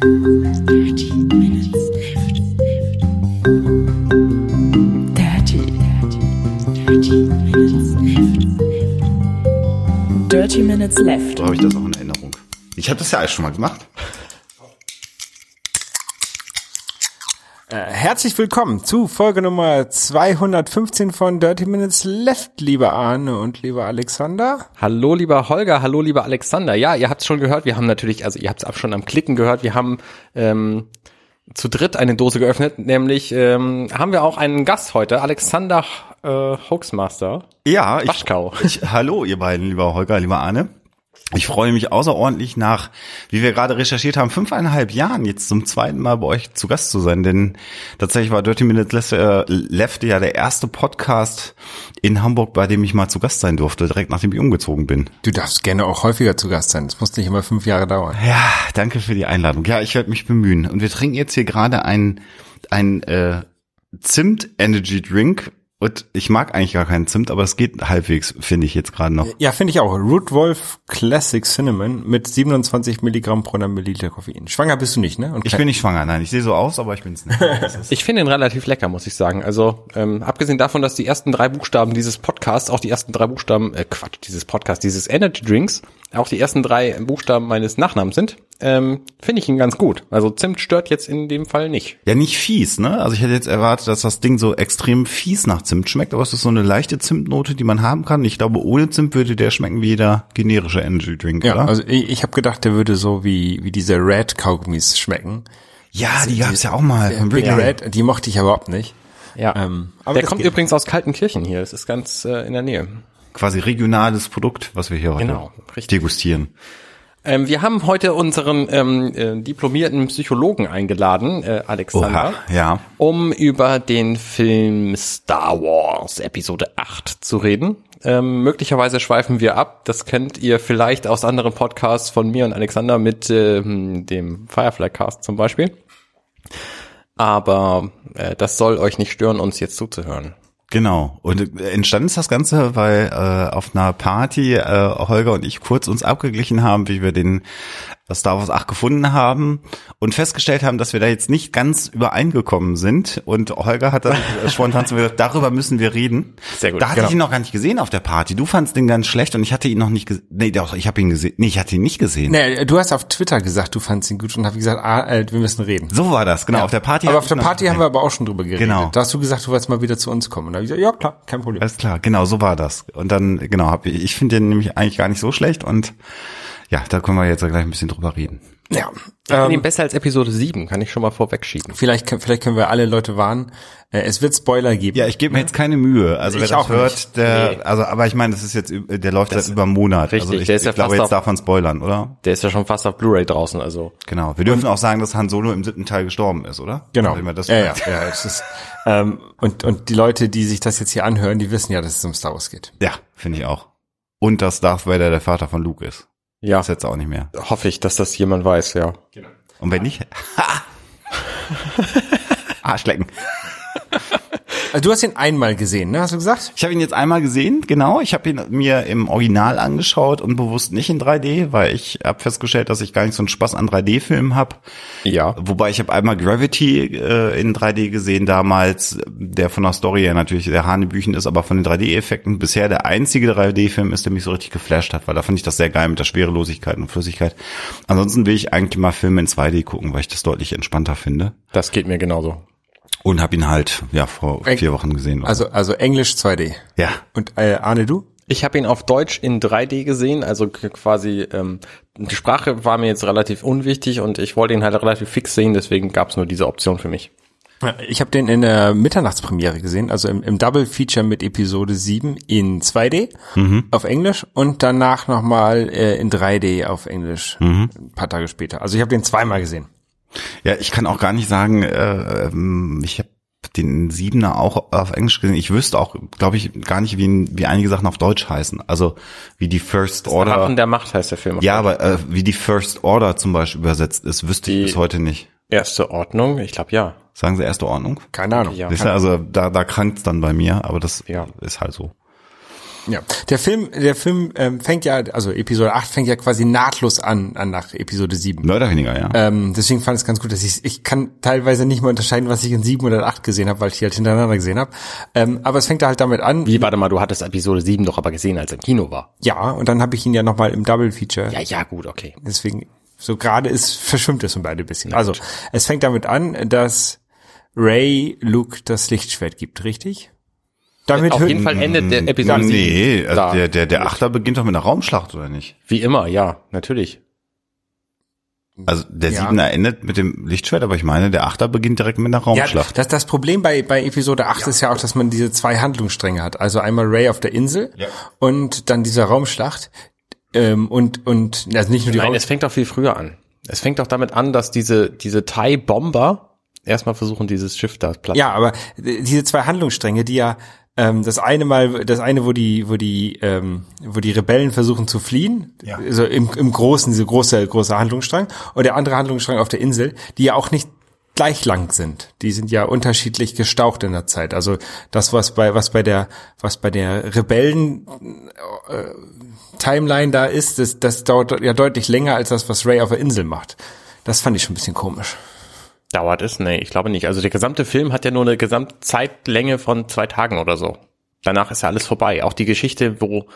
Dirty Minutes Left. Dirty. So habe ich das auch in Erinnerung. Ich habe das ja alles schon mal gemacht. Herzlich willkommen zu Folge Nummer 215 von Dirty Minutes Left, lieber Arne und lieber Alexander. Hallo lieber Holger, hallo lieber Alexander. Ja, ihr habt es schon gehört, wir haben natürlich, also ihr habt es auch schon am Klicken gehört, wir haben ähm, zu dritt eine Dose geöffnet, nämlich ähm, haben wir auch einen Gast heute, Alexander äh, Hoaxmaster. Ja, ich, Waschkau. ich, hallo ihr beiden, lieber Holger, lieber Arne. Ich freue mich außerordentlich nach, wie wir gerade recherchiert haben, fünfeinhalb Jahren jetzt zum zweiten Mal bei euch zu Gast zu sein, denn tatsächlich war Dirty Minutes Left, äh, ja der erste Podcast in Hamburg, bei dem ich mal zu Gast sein durfte, direkt nachdem ich umgezogen bin. Du darfst gerne auch häufiger zu Gast sein. Das muss nicht immer fünf Jahre dauern. Ja, danke für die Einladung. Ja, ich werde mich bemühen. Und wir trinken jetzt hier gerade ein, ein äh, Zimt Energy Drink. Und ich mag eigentlich gar keinen Zimt, aber es geht halbwegs, finde ich jetzt gerade noch. Ja, finde ich auch. Root Wolf Classic Cinnamon mit 27 Milligramm pro 100 Milliliter Koffein. Schwanger bist du nicht, ne? Und Ich bin nicht schwanger, nein. Ich sehe so aus, aber ich bin's nicht. Das ist- Ich finde ihn relativ lecker, muss ich sagen. Also ähm, abgesehen davon, dass die ersten drei Buchstaben dieses Podcasts, auch die ersten drei Buchstaben, äh, Quatsch, dieses Podcast, dieses Energy Drinks, auch die ersten drei Buchstaben meines Nachnamens sind, ähm, finde ich ihn ganz gut. Also Zimt stört jetzt in dem Fall nicht. ja, nicht fies, ne? Also ich hätte jetzt erwartet, dass das Ding so extrem fies nach Zimt schmeckt, aber es ist so eine leichte Zimtnote, die man haben kann. Ich glaube, ohne Zimt würde der schmecken wie jeder generische Energy Drink, ja, oder? also ich, ich habe gedacht, der würde so wie, wie diese Red Kaugummis schmecken. ja, die gab's ja auch mal. von Big. Red, die mochte ich überhaupt nicht. Ja. Ähm, aber Der kommt geht. übrigens aus Kaltenkirchen hier. Das ist ganz äh, in der Nähe. Quasi regionales Produkt, was wir hier heute Genau, richtig. degustieren. Ähm, wir haben heute unseren ähm, äh, diplomierten Psychologen eingeladen, äh, Alexander, Oha, ja. um über den Film Star Wars Episode 8 zu reden. Ähm, möglicherweise schweifen wir ab. Das kennt ihr vielleicht aus anderen Podcasts von mir und Alexander mit ähm, dem Firefly Cast zum Beispiel. Aber äh, das soll euch nicht stören, uns jetzt zuzuhören. Genau. Und äh, entstanden ist das Ganze, weil äh, auf einer Party äh, Holger und ich kurz uns abgeglichen haben, wie wir den äh, Star Wars 8 gefunden haben und festgestellt haben, dass wir da jetzt nicht ganz übereingekommen sind. Und Holger hat dann spontan zu mir gesagt, darüber müssen wir reden. Sehr gut, Da hatte genau. ich ihn noch gar nicht gesehen auf der Party. Du fandst den ganz schlecht und ich hatte ihn noch nicht gesehen. Nee, doch, ich habe ihn gesehen. Nee, ich hatte ihn nicht gesehen. Nee, du hast auf Twitter gesagt, du fandst ihn gut und habe gesagt, ah, äh, wir müssen reden. So war das, genau. Auf der Party. aber auf der Party haben wir aber auch schon drüber geredet. Genau. Da hast du gesagt, du wolltest mal wieder zu uns kommen. Und da habe ich gesagt, ja klar, kein Problem. Alles klar, genau, so war das. Und dann, genau, hab ich, ich finde den nämlich eigentlich gar nicht so schlecht und ja, da können wir jetzt gleich ein bisschen drüber reden. Ja. Ich finde ihn Ähm, besser als Episode 7, kann ich schon mal vorwegschieben. vielleicht, können- vielleicht können wir alle Leute warnen. Äh, es wird Spoiler geben. Ja, ich gebe mir jetzt keine Mühe. Also wer Ich das auch hört, nicht. der, Nee. also, aber ich meine, das ist jetzt, der läuft seit über einem Monat. richtig, also ich, der ist ja ich glaube, fast jetzt auf- darf man spoilern, oder? Der ist ja schon fast auf Blu-ray draußen, also Genau. Wir dürfen auch sagen, dass Han Solo im siebten Teil gestorben ist, oder? Genau. Wenn wir das ja, ja, ja, es ist, ähm, und, und die Leute, die sich das jetzt hier anhören, die wissen ja, dass es um Star Wars geht. ja finde ich auch. Und dass Darth Vader der Vater von Luke ist. Ja, Das jetzt auch nicht mehr. hoffe ich, dass das jemand weiß, ja. Und wenn nicht, Arschlecken. Also du hast ihn einmal gesehen, ne? Hast du gesagt? Ich habe ihn jetzt einmal gesehen, genau. Ich habe ihn mir im Original angeschaut und bewusst nicht in 3D, weil ich habe festgestellt, dass ich gar nicht so einen Spaß an 3D-Filmen habe. Ja. Wobei ich habe einmal Gravity äh, in 3D gesehen damals, der von der Story her natürlich der Hanebüchen ist, aber von den 3D-Effekten bisher der einzige 3D-Film ist, der mich so richtig geflasht hat, weil da fand ich das sehr geil mit der Schwerelosigkeit und Flüssigkeit. Ansonsten will ich eigentlich mal Filme in 2D gucken, weil ich das deutlich entspannter finde. Das geht mir genauso. Und habe ihn halt ja vor Eng- vier Wochen gesehen. Also, also Englisch 2D. ja, Und äh, Arne, du? Ich habe ihn auf Deutsch in 3D gesehen, also quasi ähm, die Sprache war mir jetzt relativ unwichtig und ich wollte ihn halt relativ fix sehen, deswegen gab es nur diese Option für mich. Ich habe den in der Mitternachtspremiere gesehen, also im, im Double Feature mit Episode 7 in 2D auf Englisch und danach nochmal äh, in 3D auf Englisch ein paar Tage später. Also ich habe den zweimal gesehen. Ja, ich kann auch gar nicht sagen, äh, ähm, ich habe den Siebener auch auf Englisch gesehen. Ich wüsste auch, glaube ich, gar nicht, wie, wie einige Sachen auf Deutsch heißen. Also wie die First Order. Waffen der Macht heißt der Film. Ja, aber äh, wie die First Order zum Beispiel übersetzt ist, wüsste Die- ich bis heute nicht. Erste Ordnung, ich glaube ja. Sagen Sie erste Ordnung? Keine Ahnung. Ja. Ihr, also da, da krankt's dann bei mir, aber das Ja. ist halt so. Ja, der Film, der Film ähm, fängt ja, also Episode 8 fängt ja quasi nahtlos an, an nach Episode 7. Mehr oder weniger, ja. Ähm, deswegen fand ich es ganz gut, dass ich ich kann teilweise nicht mehr unterscheiden, was ich in 7 oder 8 gesehen habe, weil ich die halt hintereinander gesehen habe. Ähm, aber es fängt da halt damit an. Wie, warte mal, du hattest Episode 7 doch aber gesehen, als er im Kino war. Ja, und dann habe ich ihn ja nochmal im Double Feature. Ja, ja, gut, okay. Deswegen, so gerade ist, verschwimmt es um beide ein bisschen. Also, es fängt damit an, dass Ray Luke das Lichtschwert gibt, richtig? Damit Auf jeden Fall endet der Episode 7. nee, also der, der, der Achter beginnt doch mit einer Raumschlacht, oder nicht? Wie immer, ja, natürlich. Also der Ja. Siebener endet mit dem Lichtschwert, aber ich meine, der Achter beginnt direkt mit einer Ja, Raumschlacht. das, das Problem bei, bei Episode 8 ist ja auch, dass man diese zwei Handlungsstränge hat. Also einmal Ray auf der Insel Ja. und dann dieser Raumschlacht. Ähm, und, und, also nicht nur die Nein, Raum es fängt doch viel früher an. Es fängt doch damit an, dass diese, diese Thai-Bomber erstmal versuchen, dieses Schiff da platt Ja, aber äh, diese zwei Handlungsstränge, die ja ähm, das eine mal, das eine, wo die, wo die, ähm, wo die Rebellen versuchen zu fliehen, Ja. also im, im großen, diese große, große Handlungsstrang, und der andere Handlungsstrang auf der Insel, die ja auch nicht gleich lang sind. Die sind ja unterschiedlich gestaucht in der Zeit. Also das, was bei, was bei der, was bei der Rebellen äh, Timeline da ist, das, das dauert ja deutlich länger als das, was Ray auf der Insel macht. Das fand ich schon ein bisschen komisch. Dauert es? Nee, ich glaube nicht. Also der gesamte Film hat ja nur eine Gesamtzeitlänge von zwei Tagen oder so. Danach ist ja alles vorbei. Auch die Geschichte, wo,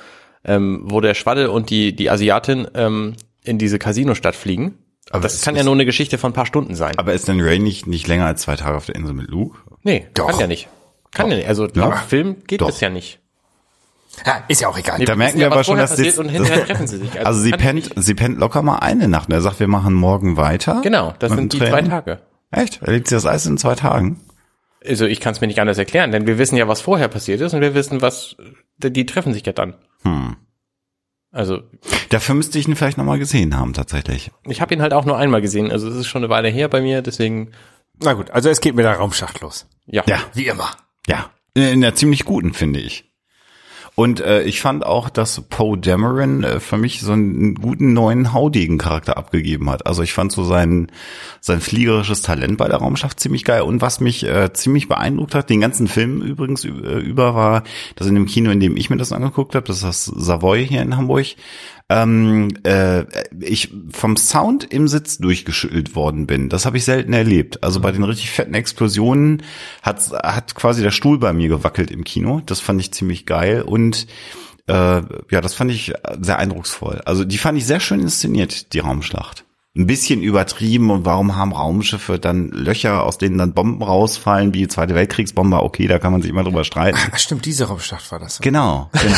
ähm, wo der Schwaddel und die, die Asiatin ähm, in diese Casino-Stadt fliegen. Aber das kann ja ist- nur eine Geschichte von ein paar Stunden sein. Aber ist denn Ray nicht, nicht länger als zwei Tage auf der Insel mit Luke? nee, Doch. kann ja nicht. Kann ja nicht. Also Ja. laut Film geht Doch. das ja nicht. Ja, ist ja auch egal. Nee, Da merken wir ja, aber was schon, dass passiert das- und hinterher treffen sie sich. Also sie kann pennt, nicht. sie pennt locker mal eine Nacht. Er sagt, wir machen morgen weiter. Genau, das sind die zwei. Tage. Echt? Erlebt sie das alles in zwei Tagen? Also ich kann es mir nicht anders erklären, denn wir wissen ja, was vorher passiert ist und wir wissen, was die, treffen sich ja dann. Hm. Also Dafür müsste ich ihn vielleicht nochmal gesehen haben, tatsächlich. ich habe ihn halt auch nur einmal gesehen. Also es ist schon eine Weile her bei mir, deswegen Na gut, also es geht mit der Raumschacht los. ja. Ja, Wie immer. ja. In einer ziemlich guten, finde ich. Und äh, ich fand auch, dass Poe Dameron äh, für mich so einen guten neuen haudegen Charakter abgegeben hat. Also ich fand so sein sein fliegerisches Talent bei der Raumschaft ziemlich geil. Und was mich äh, ziemlich beeindruckt hat, den ganzen Film übrigens äh, über war, dass in dem Kino, in dem ich mir das angeguckt habe, das ist das Savoy hier in Hamburg, ähm, äh, ich vom Sound im Sitz durchgeschüttelt worden bin. Das habe ich selten erlebt. Also bei den richtig fetten Explosionen hat, hat quasi der Stuhl bei mir gewackelt im Kino. Das fand ich ziemlich geil und äh, ja, das fand ich sehr eindrucksvoll. Also die fand ich sehr schön inszeniert, die Raumschlacht. Ein bisschen übertrieben und warum haben Raumschiffe dann Löcher, aus denen dann Bomben rausfallen, wie die Zweite Weltkriegsbombe? Okay, da kann man sich immer drüber streiten. Ach, stimmt, diese Raumschacht war das. Genau, genau.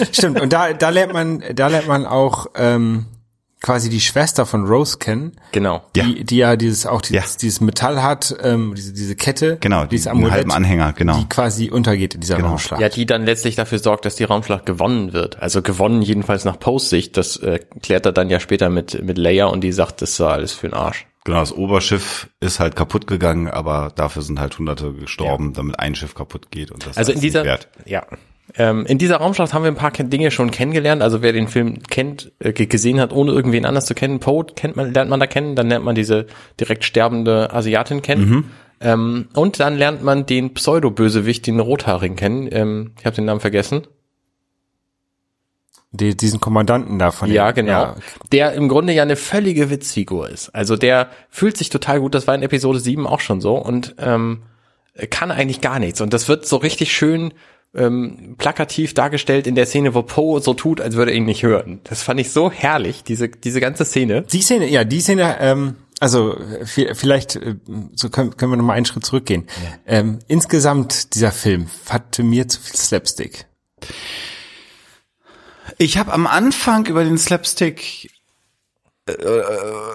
Stimmt, und da, da lernt man, da lernt man auch ähm, quasi die Schwester von Rose kennen, Genau. Ja. die, die ja dieses auch dieses, Ja. dieses Metall hat, ähm, diese, diese Kette, Genau, die, dieses einen Amulett, halben Anhänger, genau. die quasi untergeht in dieser Genau. Raumschlacht. Ja, die dann letztlich dafür sorgt, dass die Raumschlacht gewonnen wird. Also gewonnen jedenfalls nach Post Sicht. Das äh, klärt er dann ja später mit mit Leia und die sagt, das war alles für den Arsch. Genau, das Oberschiff ist halt kaputt gegangen, aber dafür sind halt Hunderte gestorben, damit ein Schiff kaputt geht und das Also ist in dieser wert. ja ähm, in dieser Raumschlacht haben wir ein paar Dinge schon kennengelernt. Also wer den Film kennt, äh, ge- gesehen hat, ohne irgendwen anders zu kennen, Poe kennt man, lernt man da kennen. Dann lernt man diese direkt sterbende Asiatin kennen. Ähm, und dann lernt man den Pseudo-Bösewicht, den Rothaarigen kennen. Ähm, ich habe den Namen vergessen. Die, diesen Kommandanten da von Ja, genau. Der im Grunde ja eine völlige Witzfigur ist. Also der fühlt sich total gut, das war in Episode 7 auch schon so und ähm, kann eigentlich gar nichts. Und das wird so richtig schön ähm, plakativ dargestellt in der Szene, wo Poe so tut, als würde er ihn nicht hören. Das fand ich so herrlich, diese, diese ganze Szene. Die Szene, ja, die Szene, ähm, also vi- vielleicht äh, so können, können wir noch mal einen Schritt zurückgehen. Ähm, insgesamt dieser Film hatte mir zu viel Slapstick. Ich habe am Anfang über den Slapstick äh,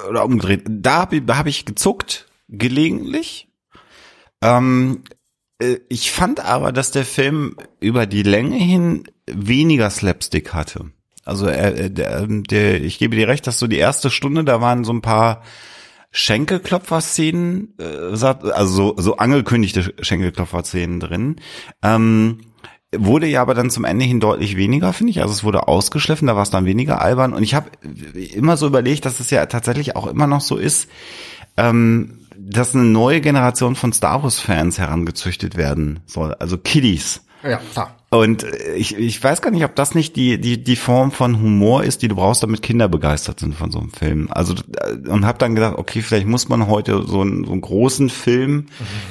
oder umgedreht, da habe da hab ich gezuckt, gelegentlich. Ähm, äh, ich fand aber, dass der Film über die Länge hin weniger Slapstick hatte. Also äh, der, ähm, der, ich gebe dir recht, dass so die erste Stunde, da waren so ein paar Schenkelklopfer-Szenen, äh, also so, so angekündigte Schenkelklopfer-Szenen drin. Ähm, wurde ja aber dann zum Ende hin deutlich weniger, finde ich. Also es wurde ausgeschliffen, da war es dann weniger albern. Und ich habe immer so überlegt, dass es ja tatsächlich auch immer noch so ist, ähm, dass eine neue Generation von Star Wars-Fans herangezüchtet werden soll. Also Kiddies. Ja, klar. Und ich, ich weiß gar nicht, ob das nicht die, die, die Form von Humor ist, die du brauchst, damit Kinder begeistert sind von so einem Film. Also, äh, und habe dann gedacht, okay, vielleicht muss man heute so einen, so einen großen Film,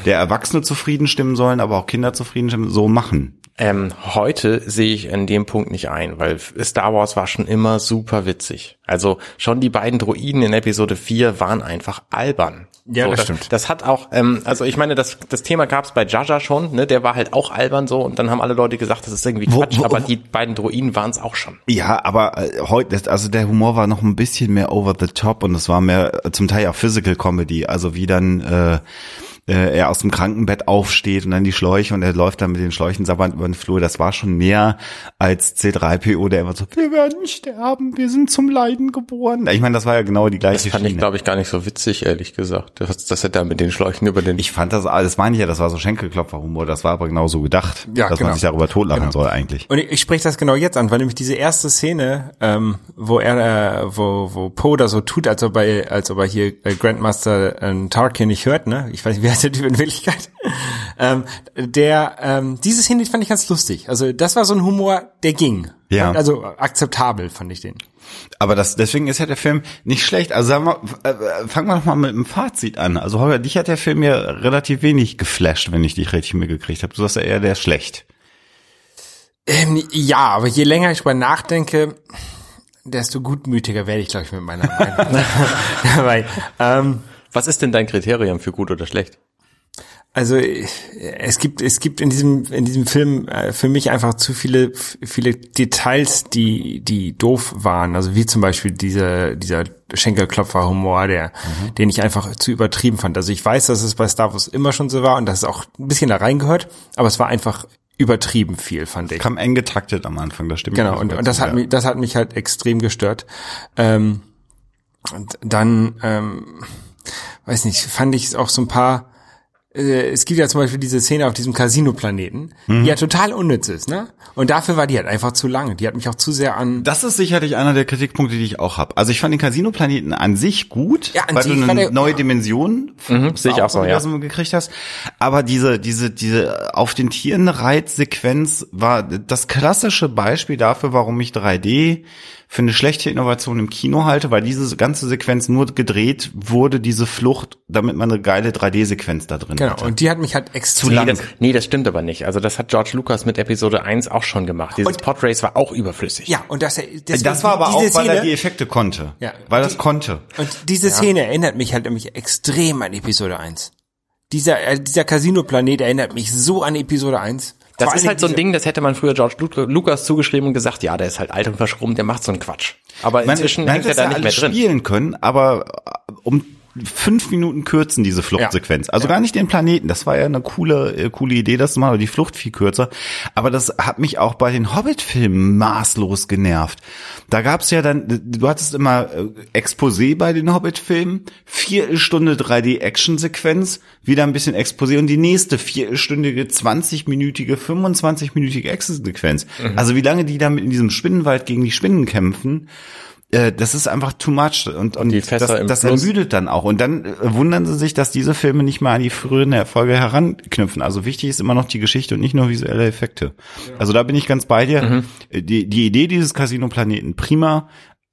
der Erwachsene zufrieden stimmen sollen, aber auch Kinder zufrieden stimmen, so machen. Ähm, heute sehe ich in dem Punkt nicht ein, weil Star Wars war schon immer super witzig. Also schon die beiden Droiden in Episode 4 waren einfach albern. Ja, so, das das stimmt. Das hat auch, ähm, also ich meine, das, das Thema gab es bei Jaja schon, ne? Der war halt auch albern so und dann haben alle Leute gesagt, das ist irgendwie Quatsch, wo- aber wo- die beiden Droiden waren es auch schon. Ja, aber äh, heute, also der Humor war noch ein bisschen mehr over the top und es war mehr äh, zum Teil auch Physical Comedy, also wie dann äh, äh, er aus dem Krankenbett aufsteht und dann die Schläuche und er läuft dann mit den Schläuchen sabbernd über den Flur. Das war schon mehr als C3PO, der immer so, wir werden sterben, wir sind zum Leiden geboren. Ich meine, das war ja genau die Das gleiche fand ich, Schiene. glaube ich, gar nicht so witzig, ehrlich gesagt. Das, das hat da mit den Schläuchen über den. Ich fand das, das meine ich ja, das war so Schenkelklopferhumor, das war aber genau so gedacht, Ja, dass genau. man sich darüber totlachen Genau. soll eigentlich. Und ich, ich spreche das genau jetzt an, weil nämlich diese erste Szene, ähm, wo er, äh, wo, wo Poe da so tut, als ob er, als ob er hier äh, Grandmaster äh, Tarkin nicht hört, ne? Ich weiß nicht, wie Typ in Wirklichkeit? ähm, der, ähm, diese Szene die fand ich ganz lustig. Also das war so ein Humor, der ging. Ja. Also akzeptabel fand ich den. Aber das, deswegen ist ja der Film nicht schlecht. Also sagen wir, äh, äh, fangen wir doch mal mit einem Fazit an. Also Holger, dich hat der Film ja relativ wenig geflasht, wenn ich dich richtig mitgekriegt habe. Du sagst ja eher, der ist schlecht. Ähm, ja, aber je länger ich drüber nachdenke, desto gutmütiger werde ich, glaube ich, mit meiner Meinung. Weil, ähm, Was ist denn dein Kriterium für gut oder schlecht? Also es gibt es gibt in diesem in diesem Film äh, für mich einfach zu viele viele Details, die die doof waren. Also wie zum Beispiel dieser dieser Schenkelklopfer-Humor, der den ich einfach zu übertrieben fand. Also ich weiß, dass es bei Star Wars immer schon so war und dass es auch ein bisschen da reingehört, aber es war einfach übertrieben viel, fand ich. Kam eng getaktet am Anfang, das stimmt. Genau, und, und das hat mich, das hat mich halt extrem gestört. Ähm, und dann, ähm, weiß nicht, fand ich auch so ein paar, es gibt ja zum Beispiel diese Szene auf diesem Casino-Planeten, die ja total unnütz ist, ne? Und dafür war die halt einfach zu lang. Die hat mich auch zu sehr an, Das ist sicherlich einer der Kritikpunkte, die ich auch habe. Also ich fand den Casino-Planeten an sich gut, Ja, an weil sich du eine neue Dimension vom sehe ich Star auch so, ja. Gekriegt hast. Aber diese, diese, diese auf den Tieren Reitsequenz war das klassische Beispiel dafür, warum ich 3D für eine schlechte Innovation im Kino halte, weil diese ganze Sequenz nur gedreht wurde, diese Flucht, damit man eine geile 3D-Sequenz da drin genau, hatte. und die hat mich halt extrem, lang. Nee das, nee, das stimmt aber nicht. Also das hat George Lucas mit Episode 1 auch schon gemacht. Dieses Und- Podrace war auch überflüssig. ja, und das, deswegen, das war aber auch, weil er Szene- die Effekte konnte. Ja. Weil das Die- konnte. Und diese Szene erinnert mich halt nämlich extrem an Episode 1. Dieser, äh, dieser Casino-Planet erinnert mich so an Episode 1. Das Vor ist halt so ein Ding, das hätte man früher George Lu- Lucas zugeschrieben und gesagt, ja, der ist halt alt und verschrubbt, der macht so einen Quatsch. Aber inzwischen man hängt hätte er es da ja nicht mehr drin. spielen können, aber äh, um fünf Minuten kürzen diese Fluchtsequenz. Also gar nicht den Planeten. Das war ja eine coole, äh, coole Idee, das zu machen, aber die Flucht viel kürzer. Aber das hat mich auch bei den Hobbit-Filmen maßlos genervt. Da gab's ja dann, du hattest immer äh, Exposé bei den Hobbit-Filmen, Viertelstunde 3D-Action-Sequenz, wieder ein bisschen Exposé und die nächste viertelstündige, 20-minütige, 25-minütige Action-Sequenz. Also wie lange die damit in diesem Spinnenwald gegen die Spinnen kämpfen, das ist einfach too much und, und die Fässer das, im das Fluss. ermüdet dann auch. Und dann äh, wundern sie sich, dass diese Filme nicht mehr an die früheren Erfolge heranknüpfen. Also wichtig ist immer noch die Geschichte und nicht nur visuelle Effekte. Also da bin ich ganz bei dir. Mhm. Äh, Die, die Idee dieses Casino-Planeten prima,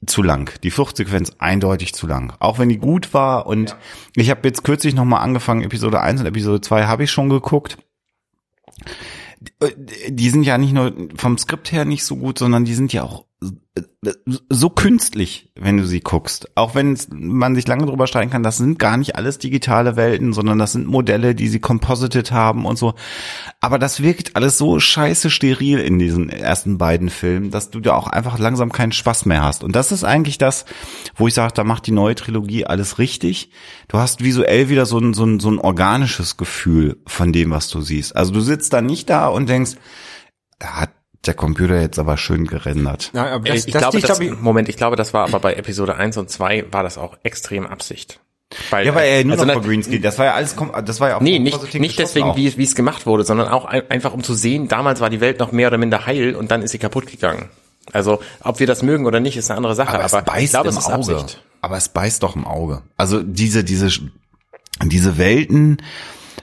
zu lang. Die Fluchtsequenz eindeutig zu lang. Auch wenn die gut war und ich habe jetzt kürzlich nochmal angefangen, Episode 1 und Episode 2 habe ich schon geguckt. Die sind ja nicht nur vom Skript her nicht so gut, sondern die sind ja auch so künstlich, wenn du sie guckst. Auch wenn man sich lange drüber streiten kann, das sind gar nicht alles digitale Welten, sondern das sind Modelle, die sie composited haben und so. Aber das wirkt alles so scheiße steril in diesen ersten beiden Filmen, dass du da auch einfach langsam keinen Spaß mehr hast. Und das ist eigentlich das, wo ich sage, da macht die neue Trilogie alles richtig. Du hast visuell wieder so ein, so ein, so ein organisches Gefühl von dem, was du siehst. Also du sitzt da nicht da und denkst, da hat der Computer jetzt aber schön gerendert. Ja, aber das, ich das, glaube, ich das, glaube, ich, Moment, ich glaube, das war aber bei Episode 1 und 2 war das auch extrem Absicht. Weil, Ja, weil er nur also noch vor Greenscreen, das war ja alles, das war ja auch Nee, nicht, nicht deswegen, auch. wie, wie es gemacht wurde, sondern auch ein, einfach um zu sehen, damals war die Welt noch mehr oder minder heil und dann ist sie kaputt gegangen. Also, ob wir das mögen oder nicht, ist eine andere Sache. aber, Aber, es beißt ich glaube, im es ist Auge. Absicht. Aber es beißt doch im Auge. Also diese, diese, diese Welten,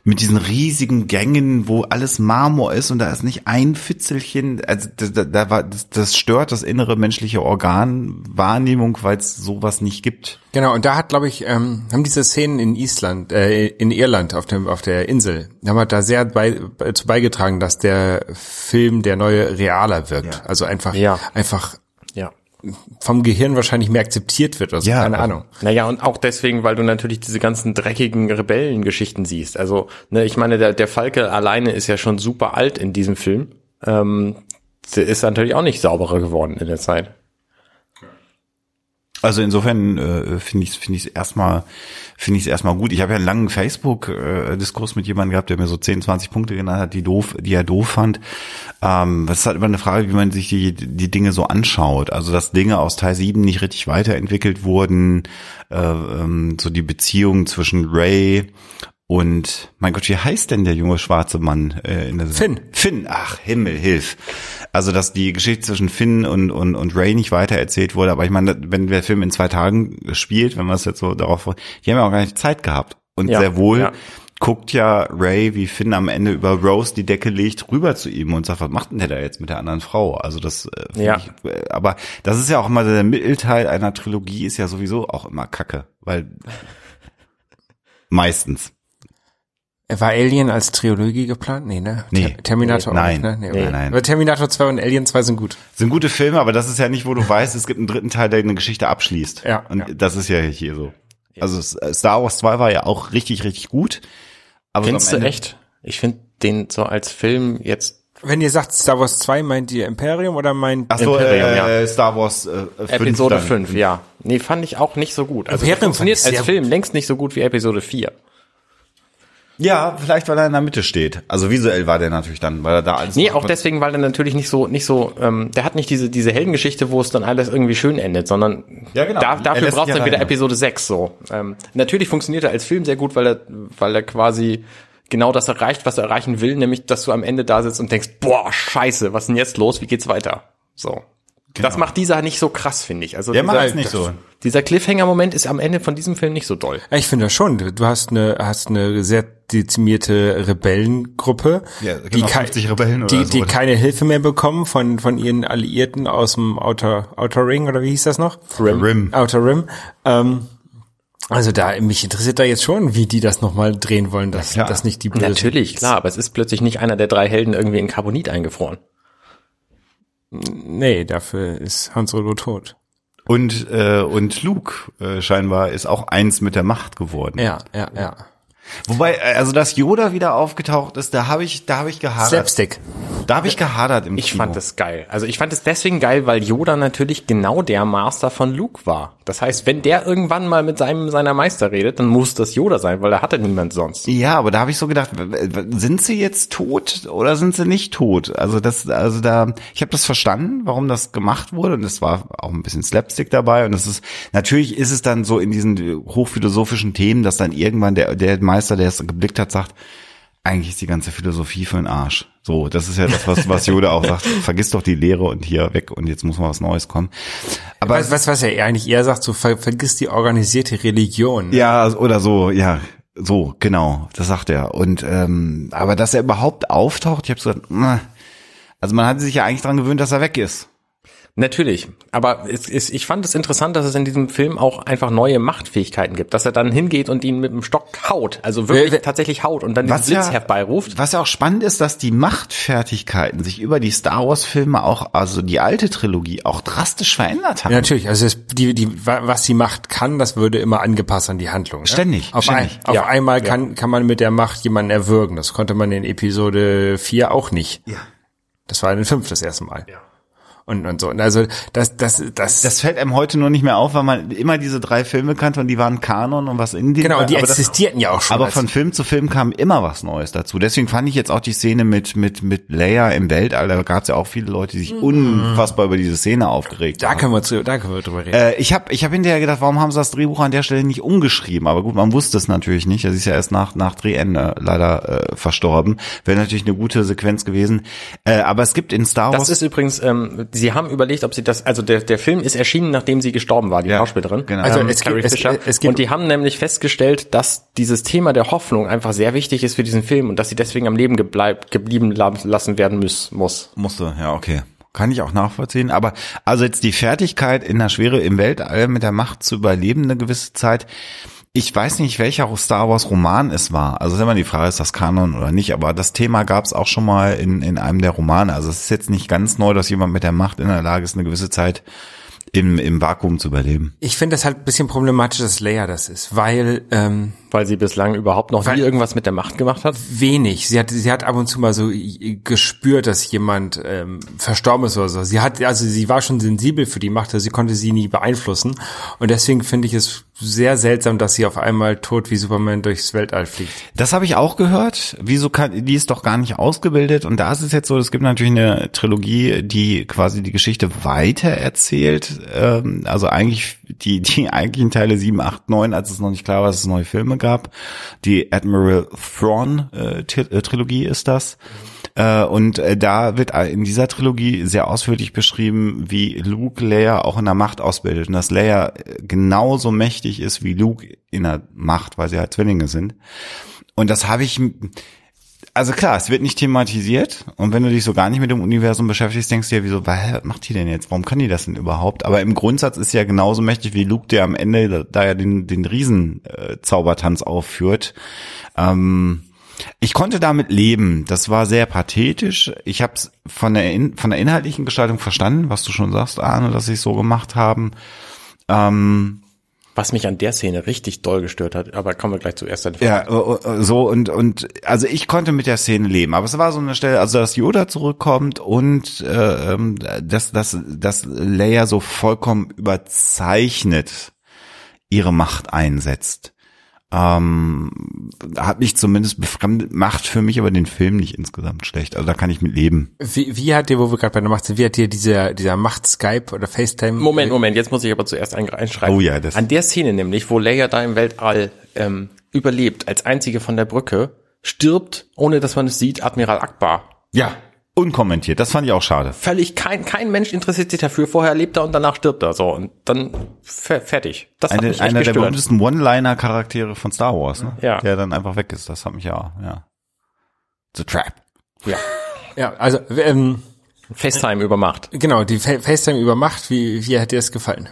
mit diesen riesigen Gängen, wo alles Marmor ist und da ist nicht ein Fitzelchen, also da, da, da war, das, das stört das innere menschliche Organwahrnehmung, weil es sowas nicht gibt. Genau, und da hat, glaube ich, ähm, haben diese Szenen in Island, äh, in Irland auf dem auf der Insel, haben wir da sehr bei, zu beigetragen, dass der Film der neue realer wirkt. Ja. Also einfach Ja. einfach. Vom Gehirn wahrscheinlich mehr akzeptiert wird oder so, Ja, keine aber- Ahnung. Naja, und auch deswegen, weil du natürlich diese ganzen dreckigen Rebellengeschichten siehst. Also, ne, ich meine, der, der Falke alleine ist ja schon super alt in diesem Film. Ähm, der ist natürlich auch nicht sauberer geworden in der Zeit. Also insofern äh, finde ich finde ich es erstmal finde ich es erstmal gut. Ich habe ja einen langen Facebook äh, Diskurs mit jemandem gehabt, der mir so 10, 20 Punkte genannt hat, die doof, die er doof fand. Ähm, das ist halt immer eine Frage, wie man sich die die Dinge so anschaut. Also dass Dinge aus Teil 7 nicht richtig weiterentwickelt wurden, äh, ähm, so die Beziehung zwischen Ray und mein Gott, wie heißt denn der junge schwarze Mann äh, in der Finn. Finn, ach Himmel, hilf. Also, dass die Geschichte zwischen Finn und, und, und Ray nicht weiter erzählt wurde, aber ich meine, wenn der Film in zwei Tagen spielt, wenn man es jetzt so darauf, die haben ja auch gar nicht Zeit gehabt. Und Ja, sehr wohl ja. guckt ja Ray, wie Finn am Ende über Rose die Decke legt, rüber zu ihm und sagt, was macht denn der da jetzt mit der anderen Frau? Also das, äh, Ja. ich, äh, aber das ist ja auch immer der Mittelteil einer Trilogie ist ja sowieso auch immer Kacke, weil meistens. War Alien als Trilogie geplant? Nee, ne? Nee. Ter- Terminator Nee, auch nein. nicht, ne? Nee, Nee, nein. Aber Terminator 2 und Alien 2 sind gut. Sind gute Filme, aber das ist ja nicht, wo du weißt, es gibt einen dritten Teil, der eine Geschichte abschließt. Ja, Und ja. das ist ja hier so. Also Star Wars 2 war ja auch richtig, richtig gut. Aber Findest so du echt? Ich finde den so als Film jetzt Wenn ihr sagt Star Wars 2, meint ihr Imperium oder meint Ach so, Imperium, äh, ja. Star Wars äh, 5 Episode dann. 5, ja. Nee, fand ich auch nicht so gut. Also Imperium funktioniert als Film längst nicht so gut wie Episode 4. Ja, vielleicht, weil er in der Mitte steht. Also visuell war der natürlich dann, weil er da alles Nee, auch deswegen, weil er natürlich nicht so, nicht so, ähm, der hat nicht diese, diese Heldengeschichte, wo es dann alles irgendwie schön endet, sondern Ja, genau. da, dafür braucht dann wieder. Episode 6 so. Ähm, natürlich funktioniert er als Film sehr gut, weil er, weil er quasi genau das erreicht, was er erreichen will, nämlich, dass du am Ende da sitzt und denkst, boah, scheiße, was ist denn jetzt los, wie geht's weiter? So. Das macht dieser nicht so krass, finde ich. Also Der dieser, macht es nicht so. Dieser Cliffhanger-Moment ist am Ende von diesem Film nicht so doll. Ja, Ich finde das schon. Du hast eine, hast eine sehr dezimierte Rebellengruppe, Ja, die, genau, kei- 50 Rebellen oder die, so, die keine Hilfe mehr bekommen von, von ihren Alliierten aus dem Outer, Outer Ring oder wie hieß das noch? Rim. Outer Rim. Ähm, also da, mich interessiert da jetzt schon, wie die das nochmal drehen wollen, dass, klar. dass nicht die Bösen. Natürlich, klar, aber es ist plötzlich nicht einer der drei Helden irgendwie in Carbonit eingefroren. Nee, dafür ist Han Solo tot. Und, äh, und Luke äh, scheinbar ist auch eins mit der Macht geworden. Ja, ja, ja. Wobei, äh, also dass Yoda wieder aufgetaucht ist, da habe ich, da habe ich gehadert. Slapstick. Da habe ich gehadert im Ich Kino. fand es geil. Also ich fand es deswegen geil, weil Yoda natürlich genau der Master von Luke war. Das heißt, wenn der irgendwann mal mit seinem seiner Meister redet, dann muss das Yoda sein, weil er hatte niemand sonst. Ja, aber da habe ich so gedacht, sind sie jetzt tot oder sind sie nicht tot? Also das, also da, ich habe das verstanden, warum das gemacht wurde und es war auch ein bisschen Slapstick dabei und es ist natürlich ist es dann so in diesen hochphilosophischen Themen, dass dann irgendwann der der Meister, der es geblickt hat, sagt, eigentlich ist die ganze Philosophie für den Arsch. So, das ist ja das, was, was Yoda auch sagt. Vergiss doch die Lehre und hier weg und jetzt muss mal was Neues kommen. Aber Was, was, was er eigentlich eher sagt, so ver, vergiss die organisierte Religion. Ja, oder so, ja, so, genau, das sagt er. Und ähm, aber dass er überhaupt auftaucht, ich habe so meh. also man hatte sich ja eigentlich dran gewöhnt, dass er weg ist. Natürlich, aber es ist, ich fand es interessant, dass es in diesem Film auch einfach neue Machtfähigkeiten gibt, dass er dann hingeht und ihn mit dem Stock haut, also wirklich wer- tatsächlich haut und dann den Was Blitz ja- herbeiruft. Was ja auch spannend ist, dass die Machtfertigkeiten sich über die Star Wars Filme auch, also die alte Trilogie, auch drastisch verändert haben. Ja, natürlich, also es, die, die, wa- was die Macht kann, das würde immer angepasst an die Handlung. Ne? Ständig, Auf, ständig. Ein, auf Ja, einmal kann, kann man mit der Macht jemanden erwürgen. Das konnte man in Episode 4 auch nicht. Ja. Das war in den 5 das erste Mal. Ja. Und, und so. Und also das, das, das, Das fällt einem heute nur nicht mehr auf, weil man immer diese drei Filme kannte und die waren Kanon und was in denen genau, die aber das- existierten ja auch schon. Aber von Film zu Film kam immer was Neues dazu. Deswegen fand ich jetzt auch die Szene mit mit mit Leia im Weltall. Da gab es ja auch viele Leute, die sich unfassbar über diese Szene aufgeregt da haben. können wir, zu, da können wir drüber reden. Äh, ich habe ich hab hinterher gedacht, warum haben sie das Drehbuch an der Stelle nicht umgeschrieben? Aber gut, man wusste es natürlich nicht. Er ist ja erst nach, nach Drehende leider äh, verstorben. Wäre natürlich eine gute Sequenz gewesen. Äh, aber es gibt in Star Das Wars... ist übrigens, ähm, sie haben überlegt, ob sie das, also der, der Film ist erschienen, nachdem sie gestorben war, die Ja, Schauspielerin. genau. Also ähm, es gibt- Carrie es- Fisher. es gibt- und die haben nämlich festgestellt, dass dieses Thema der Hoffnung einfach sehr wichtig ist für diesen Film und dass sie deswegen am Leben gebleib, geblieben la- lassen werden muss. muss. Musste, ja, okay. Kann ich auch nachvollziehen. Aber also jetzt die Fertigkeit in der Schwere im Weltall mit der Macht zu überleben eine gewisse Zeit. Ich weiß nicht, welcher Star Wars Roman es war. Also ist immer die Frage, ist das Kanon oder nicht. Aber das Thema gab es auch schon mal in, in einem der Romane. Also es ist jetzt nicht ganz neu, dass jemand mit der Macht in der Lage ist, eine gewisse Zeit im, im Vakuum zu überleben. Ich finde das halt ein bisschen problematisch, dass Leia das ist, weil ähm, Weil sie bislang überhaupt noch Weil- nie irgendwas mit der Macht gemacht hat. wenig. Sie hat, sie hat ab und zu mal so gespürt, dass jemand ähm, verstorben ist oder so. Sie hat, also sie war schon sensibel für die Macht, also sie konnte sie nie beeinflussen. Und deswegen finde ich es sehr seltsam, dass sie auf einmal tot wie Superman durchs Weltall fliegt. Das habe ich auch gehört. Wieso kann, die ist doch gar nicht ausgebildet. Und da ist es jetzt so, es gibt natürlich eine Trilogie, die quasi die Geschichte weiter erzählt. Ähm, also eigentlich die, die eigentlichen Teile 7, 8, 9, als es noch nicht klar war, dass es neue Filme gab. Die Admiral Thrawn äh, äh, Trilogie ist das. Äh, und äh, da wird in dieser Trilogie sehr ausführlich beschrieben, wie Luke Leia auch in der Macht ausbildet und dass Leia genauso mächtig ist wie Luke in der Macht, weil sie halt Zwillinge sind. Und das habe ich, also klar, es wird nicht thematisiert und wenn du dich so gar nicht mit dem Universum beschäftigst, denkst du dir, wieso, was macht die denn jetzt? Warum kann die das denn überhaupt? Aber im Grundsatz ist sie ja genauso mächtig wie Luke, der am Ende da, ja den, den Riesen-Zaubertanz aufführt. Ähm, ich konnte damit leben. Das war sehr pathetisch. Ich habe es von der in, von der inhaltlichen Gestaltung verstanden, was du schon sagst, Arne, dass sie es so gemacht haben. Ähm, Was mich an der Szene richtig doll gestört hat, aber kommen wir gleich zuerst ja, äh, äh, so und und also ich konnte mit der Szene leben, aber es war so eine Stelle, also dass Yoda zurückkommt und äh, ähm, dass dass dass Leia so vollkommen überzeichnet ihre Macht einsetzt. Ähm, hat mich zumindest befremdet, macht für mich aber den Film nicht insgesamt schlecht. Also da kann ich mit leben. Wie, wie hat dir, wo wir gerade bei der Macht sind, wie hat dir dieser, dieser Macht-Skype oder FaceTime? Moment, Moment, jetzt muss ich aber zuerst ein- einschreiben. Oh ja, das- An der Szene nämlich, wo Leia da im Weltall ähm, überlebt, als einzige von der Brücke, stirbt, ohne dass man es sieht, Admiral Akbar. Ja, unkommentiert. Das fand ich auch schade. Völlig kein, kein Mensch interessiert sich dafür. Vorher lebt er und danach stirbt er. So, und dann fer fertig. Das hat Eine, mich echt einer der gestört. berühmtesten One-Liner-Charaktere von Star Wars, ne? Ja. Der dann einfach weg ist. Das hat mich ja, ja. The Trap. Ja. Ja, also, ähm, FaceTime übermacht. genau, die Fa FaceTime über Macht, wie, wie hat dir das gefallen?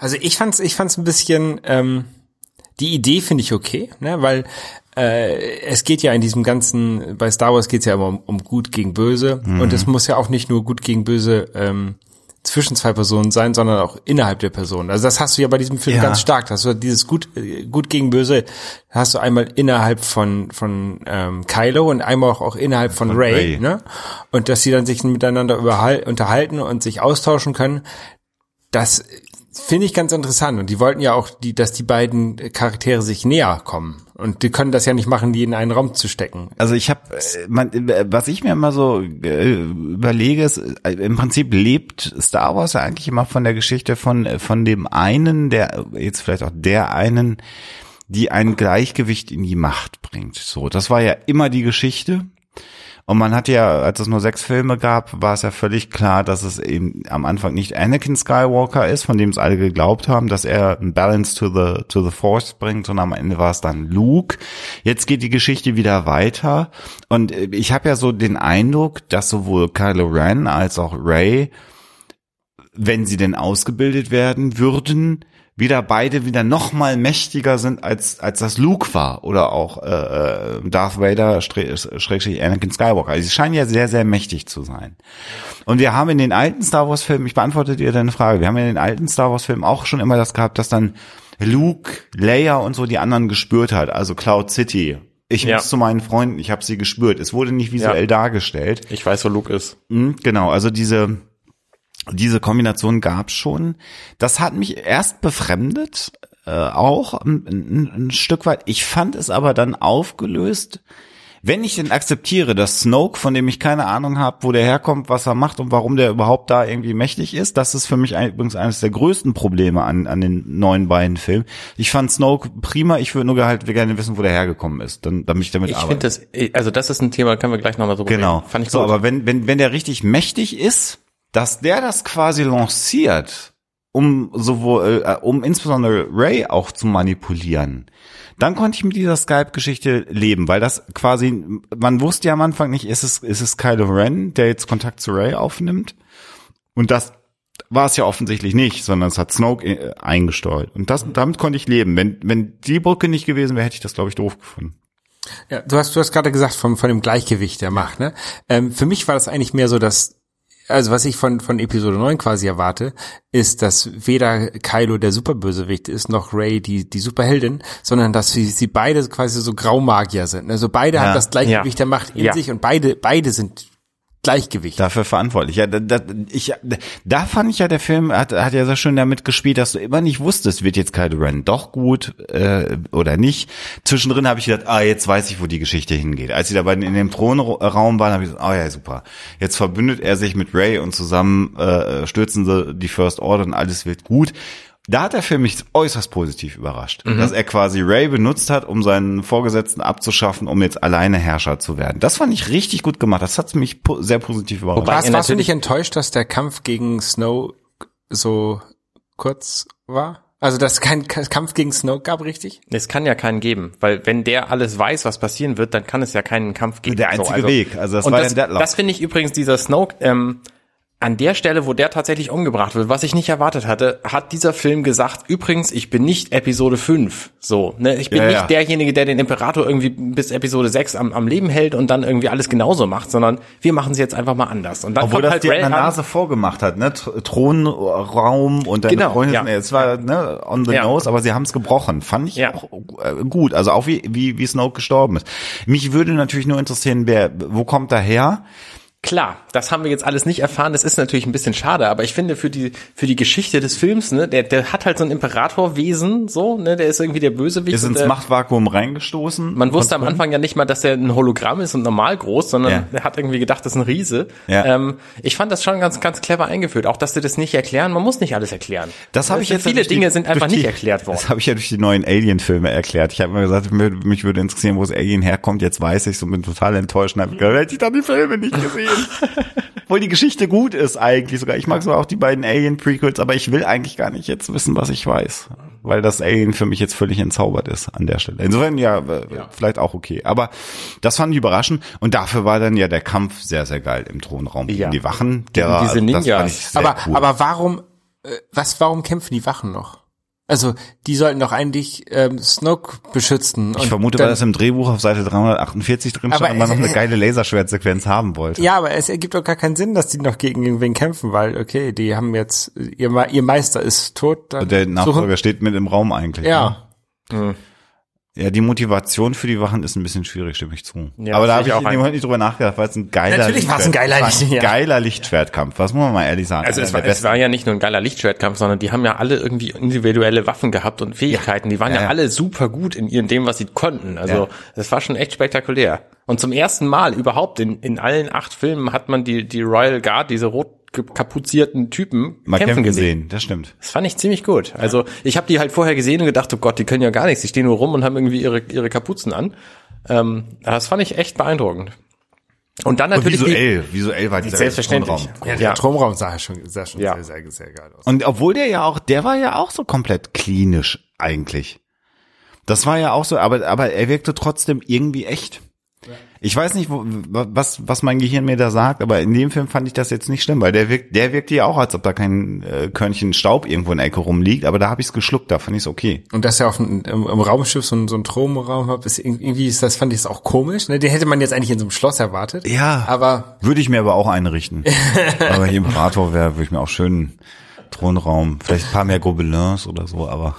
Also ich fand's, ich fand's ein bisschen, ähm, die Idee finde ich okay, ne, weil äh, es geht ja in diesem ganzen, bei Star Wars geht's ja immer um, um Gut gegen Böse und es muss ja auch nicht nur Gut gegen Böse ähm, zwischen zwei Personen sein, sondern auch innerhalb der Person. Also das hast du ja bei diesem Film Ja. ganz stark. Hast du dieses Gut, Gut gegen Böse hast du einmal innerhalb von von ähm, Kylo und einmal auch, auch innerhalb von, Von Ray, Rey. ne? Und dass sie dann sich miteinander überhal unterhalten und sich austauschen können. Das finde ich ganz interessant. Und die wollten ja auch, die, dass die beiden Charaktere sich näher kommen. Und die können das ja nicht machen, die in einen Raum zu stecken. Also ich habe, was ich mir immer so äh, überlege, ist, äh, im Prinzip lebt Star Wars ja eigentlich immer von der Geschichte von äh, von dem einen, der jetzt vielleicht auch der einen, die ein Gleichgewicht in die Macht bringt. So, das war ja immer die Geschichte. Und man hat ja, als es nur sechs Filme gab, war es ja völlig klar, dass es eben am Anfang nicht Anakin Skywalker ist, von dem es alle geglaubt haben, dass er ein Balance to the, to the Force bringt, sondern am Ende war es dann Luke. Jetzt geht die Geschichte wieder weiter. Und äh, ich habe ja so den Eindruck, dass sowohl Kylo Ren als auch Ray, wenn sie denn ausgebildet werden würden, wieder beide wieder noch mal mächtiger sind als als das Luke war oder auch äh, äh, Darth Vader schrägstrich Anakin Skywalker. Also sie scheinen ja sehr sehr mächtig zu sein. Und wir haben in den alten Star Wars Filmen, ich beantworte dir deine Frage, wir haben in den alten Star Wars Filmen auch schon immer das gehabt, dass dann Luke, Leia und so die anderen gespürt hat, also Cloud City. Ich Ja. muss zu meinen Freunden, ich habe sie gespürt. Es wurde nicht visuell Ja. dargestellt. Ich weiß, wo Luke ist. Mhm, Genau, also diese diese Kombination gab's schon. Das hat mich erst befremdet, äh, auch ein, ein, ein Stück weit. Ich fand es aber dann aufgelöst wenn ich denn akzeptiere, dass Snoke, von dem ich keine Ahnung habe, wo der herkommt, was er macht und warum der überhaupt da irgendwie mächtig ist, das ist für mich übrigens eines der größten Probleme an, an den neuen beiden Filmen. Ich fand Snoke prima, ich würde nur halt gerne wissen, wo der hergekommen ist, dann, damit ich damit Ich arbeite. finde das, also das ist ein Thema, können wir gleich nochmal so Genau. reden. Fand ich so, gut. aber wenn, wenn, wenn der richtig mächtig ist, dass der das quasi lanciert, um sowohl, äh, um insbesondere Ray auch zu manipulieren, dann konnte ich mit dieser Skype-Geschichte leben, weil das quasi, man wusste ja am Anfang nicht, ist es, ist es Kylo Ren, der jetzt Kontakt zu Ray aufnimmt? Und das war es ja offensichtlich nicht, sondern es hat Snoke äh, eingesteuert. Und das, damit konnte ich leben. Wenn, wenn die Brücke nicht gewesen wäre, hätte ich das, glaube ich, doof gefunden. Ja, du hast, du hast gerade gesagt, von, von dem Gleichgewicht der Macht, ne? Ähm, für mich war das eigentlich mehr so, dass, also was ich von, von Episode 9 quasi erwarte, ist, dass weder Kylo der Superbösewicht ist, noch Ray die, die Superheldin, sondern dass sie, sie beide quasi so Graumagier sind. Also beide Ja. haben das Gleichgewicht Ja. der Macht in Ja. sich und beide, beide sind Gleichgewicht. dafür verantwortlich. Ja, da, da, ich, da fand ich ja, der Film hat, hat ja sehr schön damit gespielt, dass du immer nicht wusstest, wird jetzt Kylo Ren doch gut äh, oder nicht. Zwischendrin habe ich gedacht, ah, jetzt weiß ich, wo die Geschichte hingeht. Als sie da beiden in dem Thronraum waren, habe ich gesagt, ah ja, super. Jetzt verbündet er sich mit Ray und zusammen äh, stürzen sie die First Order und alles wird gut. Da hat der Film mich äußerst positiv überrascht, dass er quasi Ray benutzt hat, um seinen Vorgesetzten abzuschaffen, um jetzt alleine Herrscher zu werden. Das fand ich richtig gut gemacht. Das hat mich po sehr positiv überrascht. Wobei- warst, warst du natürlich- nicht enttäuscht, dass der Kampf gegen Snow so kurz war? Also, dass es keinen Kampf gegen Snow gab, richtig? Es kann ja keinen geben, weil wenn der alles weiß, was passieren wird, dann kann es ja keinen Kampf geben. Der einzige Weg. Also das und war das, der Deadlock. das finde ich übrigens dieser Snoke, ähm, an der Stelle, wo der tatsächlich umgebracht wird, was ich nicht erwartet hatte, hat dieser Film gesagt, übrigens, ich bin nicht Episode 5. So, ne? Ich bin Ja, nicht ja. derjenige, der den Imperator irgendwie bis Episode 6 am, am Leben hält und dann irgendwie alles genauso macht, sondern wir machen es jetzt einfach mal anders. Und dann Obwohl das halt dir an der. Nase vorgemacht hat, ne? Thronraum und deine Genau, Freundin, ja. es war ne, on the Ja. nose, aber sie haben es gebrochen. Fand ich Ja. auch äh, gut. Also auch wie, wie, wie Snoke gestorben ist. Mich würde natürlich nur interessieren, wer, wo kommt er her? Klar, das haben wir jetzt alles nicht erfahren. Das ist natürlich ein bisschen schade, aber ich finde für die für die Geschichte des Films, ne, der der hat halt so ein Imperatorwesen, so, ne, der ist irgendwie der Bösewicht. Ist ins der- Machtvakuum reingestoßen. Man wusste am Anfang ja nicht mal, dass er ein Hologramm ist und normal groß, sondern Ja. er hat irgendwie gedacht, das ist ein Riese. Ja. Ähm, ich fand das schon ganz, ganz clever eingeführt. Auch, dass sie das nicht erklären. Man muss nicht alles erklären. Das habe ich jetzt Viele durch die- Dinge sind einfach die- nicht erklärt worden. Das habe ich ja durch die neuen Alien-Filme erklärt. Ich habe mir gesagt, mich, würde interessieren, wo das Alien herkommt. Jetzt weiß ich so, bin total enttäuscht. und hab gesagt, Hätte ich dann die Filme nicht gesehen. Obwohl die Geschichte gut ist eigentlich sogar. Ich mag sogar auch die beiden Alien-Prequels, aber ich will eigentlich gar nicht jetzt wissen, was ich weiß. Weil das Alien für mich jetzt völlig entzaubert ist an der Stelle. Insofern ja, äh, vielleicht auch okay. Aber das fand ich überraschend. Und dafür war dann ja der Kampf sehr, sehr geil im Thronraum gegen Ja. die Wachen. Der, Gegen diese Ninjas. aber, cool. aber warum, äh, was, warum kämpfen die Wachen noch? Also, die sollten doch eigentlich ähm, Snoke beschützen. Ich und vermute, dann, weil das im Drehbuch auf Seite 348 drin stand und man noch eine äh, geile Laserschwertsequenz haben wollte. Ja, aber es ergibt doch gar keinen Sinn, dass die noch gegen irgendwen kämpfen, weil, okay, die haben jetzt, ihr, ihr Meister ist tot. Dann Der Nachfolger suchen- steht mit im Raum eigentlich. Ja. Ne? Ja, die Motivation für die Wachen ist ein bisschen schwierig, stimme ich zu. Ja, Aber da habe ich auch in dem ein. Moment nicht drüber nachgedacht, weil es ein geiler Natürlich war es ein geiler ein Licht- ja. geiler Lichtschwertkampf. Was muss man mal ehrlich sagen? Also es war, es war ja nicht nur ein geiler Lichtschwertkampf, sondern die haben ja alle irgendwie individuelle Waffen gehabt und Fähigkeiten. Die waren ja, Ja, ja. alle super gut in ihrem dem, was sie konnten. Also Ja. das war schon echt spektakulär. Und zum ersten Mal überhaupt in, in allen acht Filmen hat man die, die Royal Guard, diese rot kapuzierten Typen, mal kämpfen, kämpfen gesehen. gesehen. Das stimmt. Das fand ich ziemlich gut. Also ich habe die halt vorher gesehen und gedacht, oh Gott, die können ja gar nichts. Die stehen nur rum und haben irgendwie ihre, ihre Kapuzen an. Ähm, das fand ich echt beeindruckend. Und dann Und natürlich die, visuell, visuell war dieser Selbstverständlich. Ja, der Ja. Stromraum sah schon, sah schon Ja. sehr, sehr, sehr geil aus. Und obwohl der ja auch, der war ja auch so komplett klinisch eigentlich. Das war ja auch so, aber, aber er wirkte trotzdem irgendwie echt. Ich weiß nicht, wo, was, was mein Gehirn mir da sagt, aber in dem Film fand ich das jetzt nicht schlimm, weil der wirkt, der wirkte ja auch, als ob da kein äh, Körnchen Staub irgendwo in der Ecke rumliegt, aber da habe ich es geschluckt, da fand ich es okay. Und dass er auf dem, im, im Raumschiff so, so einen Thronraum hat, ist irgendwie ist das, fand ich das auch komisch. Ne? Den hätte man jetzt eigentlich in so einem Schloss erwartet. Ja. Aber Würde ich mir aber auch einrichten. aber hier Imperator wäre, würde ich mir auch schön Thronraum, vielleicht ein paar mehr Gobelins oder so, aber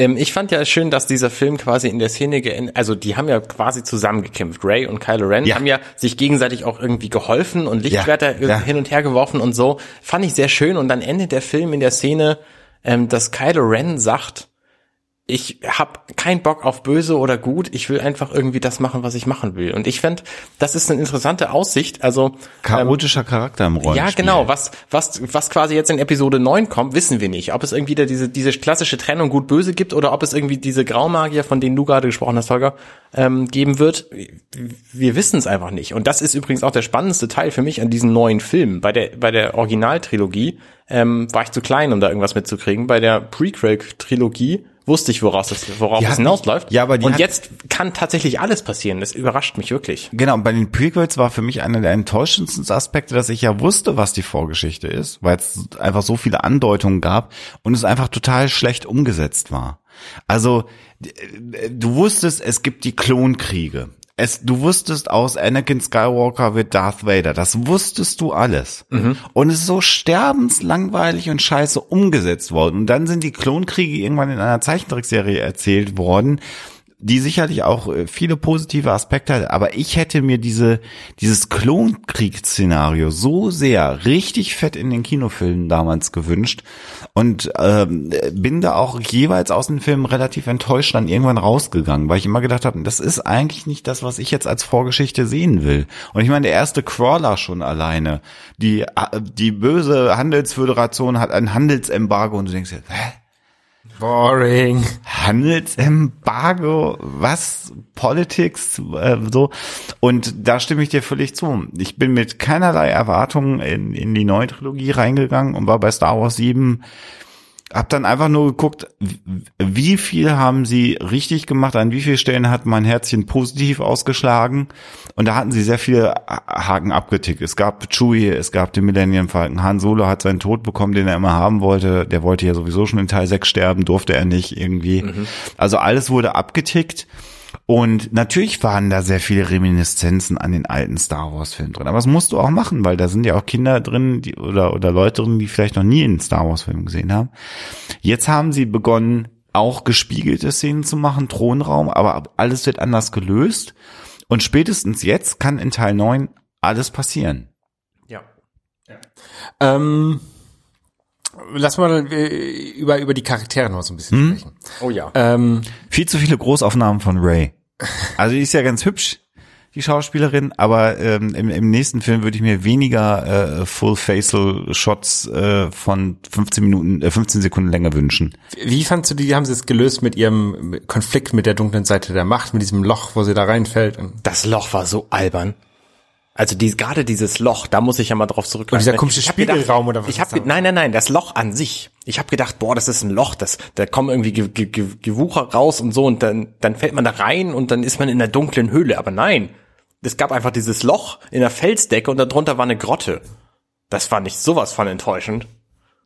Ähm, ich fand ja schön, dass dieser Film quasi in der Szene geendet, also die haben ja quasi zusammengekämpft. Ray und Kylo Ren Ja. haben ja sich gegenseitig auch irgendwie geholfen und Lichtschwerter Ja, hin und her geworfen und so. Fand ich sehr schön und dann endet der Film in der Szene, ähm, dass Kylo Ren sagt, ich habe keinen Bock auf böse oder gut. Ich will einfach irgendwie das machen, was ich machen will. Und ich finde, das ist eine interessante Aussicht. Also Chaotischer Charakter im Rollenspiel. ja, genau. Was, was, was quasi jetzt in Episode 9 kommt, wissen wir nicht. Ob es irgendwie da diese, diese klassische Trennung gut-böse gibt oder ob es irgendwie diese Graumagier, von denen du gerade gesprochen hast, Holger, ähm, geben wird. Wir wissen es einfach nicht. Und das ist übrigens auch der spannendste Teil für mich an diesen neuen Filmen. Bei der, bei der Originaltrilogie ähm, war ich zu klein, um da irgendwas mitzukriegen. Bei der Prequel-Trilogie wusste ich, woraus es, worauf es hinausläuft. Ja, aber die Und jetzt kann tatsächlich alles passieren. Das überrascht mich wirklich. Genau, bei den Prequels war für mich einer der enttäuschendsten Aspekte, dass ich ja wusste, was die Vorgeschichte ist, weil es einfach so viele Andeutungen gab und es einfach total schlecht umgesetzt war. Also, äh, du wusstest, es gibt die Klonkriege. Es, du wusstest aus Anakin Skywalker wird Darth Vader. Das wusstest du alles. Und es ist so sterbenslangweilig und scheiße umgesetzt worden. Und dann sind die Klonkriege irgendwann in einer Zeichentrickserie erzählt worden, die sicherlich auch äh, viele positive Aspekte hat, aber ich hätte mir diese, dieses Klonkriegsszenario so sehr richtig fett in den Kinofilmen damals gewünscht und ähm, bin da auch jeweils aus den Filmen relativ enttäuscht dann irgendwann rausgegangen, weil ich immer gedacht habe, das ist eigentlich nicht das, was ich jetzt als Vorgeschichte sehen will. Und ich meine, der erste Crawler schon alleine, die, äh, die böse Handelsföderation hat ein Handelsembargo und du denkst dir, hä? Boring. Handelsembargo, was? Politics, äh, so. Und da stimme ich dir völlig zu. Ich bin mit keinerlei Erwartungen in, in die neue Trilogie reingegangen und war bei Star Wars 7 hab dann einfach nur geguckt, wie viel haben sie richtig gemacht, an wie vielen Stellen hat mein Herzchen positiv ausgeschlagen. Und da hatten sie sehr viele Haken abgetickt. Es gab Chewie, es gab den Millennium Falcon. Han Solo hat seinen Tod bekommen, den er immer haben wollte. Der wollte ja sowieso schon in Teil 6 sterben, durfte er nicht irgendwie. Also alles wurde abgetickt. Und natürlich waren da sehr viele Reminiszenzen an den alten Star Wars Film drin. Aber das musst du auch machen, weil da sind ja auch Kinder drin, die, oder, oder Leute drin, die vielleicht noch nie einen Star Wars Film gesehen haben. Jetzt haben sie begonnen, auch gespiegelte Szenen zu machen, Thronraum, aber alles wird anders gelöst. Und spätestens jetzt kann in Teil 9 alles passieren. Ja. Ähm, lass mal äh, über, über die Charaktere noch so ein bisschen sprechen. Oh ja. Ähm, Viel zu viele Großaufnahmen von Ray. Also die ist ja ganz hübsch, die Schauspielerin, aber ähm, im, im nächsten Film würde ich mir weniger äh, Full-Facial-Shots äh, von 15 Minuten, äh, 15 Sekunden Länge wünschen. wie fandst du die, haben sie es gelöst mit ihrem Konflikt mit der dunklen Seite der Macht, mit diesem Loch, wo sie da reinfällt? Und, Das Loch war so albern. Also die, gerade dieses Loch, da muss ich ja mal drauf zurückgreifen. Und dieser komische hab Spiegelraum oder was Ich da? nein, nein, nein, das Loch an sich. Ich habe gedacht, boah, das ist ein Loch, das da kommen irgendwie Ge Ge Ge Gewucher raus und so und dann dann fällt man da rein und dann ist man in der dunklen Höhle, aber nein. Es gab einfach dieses Loch in der Felsdecke und darunter war eine Grotte. Das fand ich sowas von enttäuschend.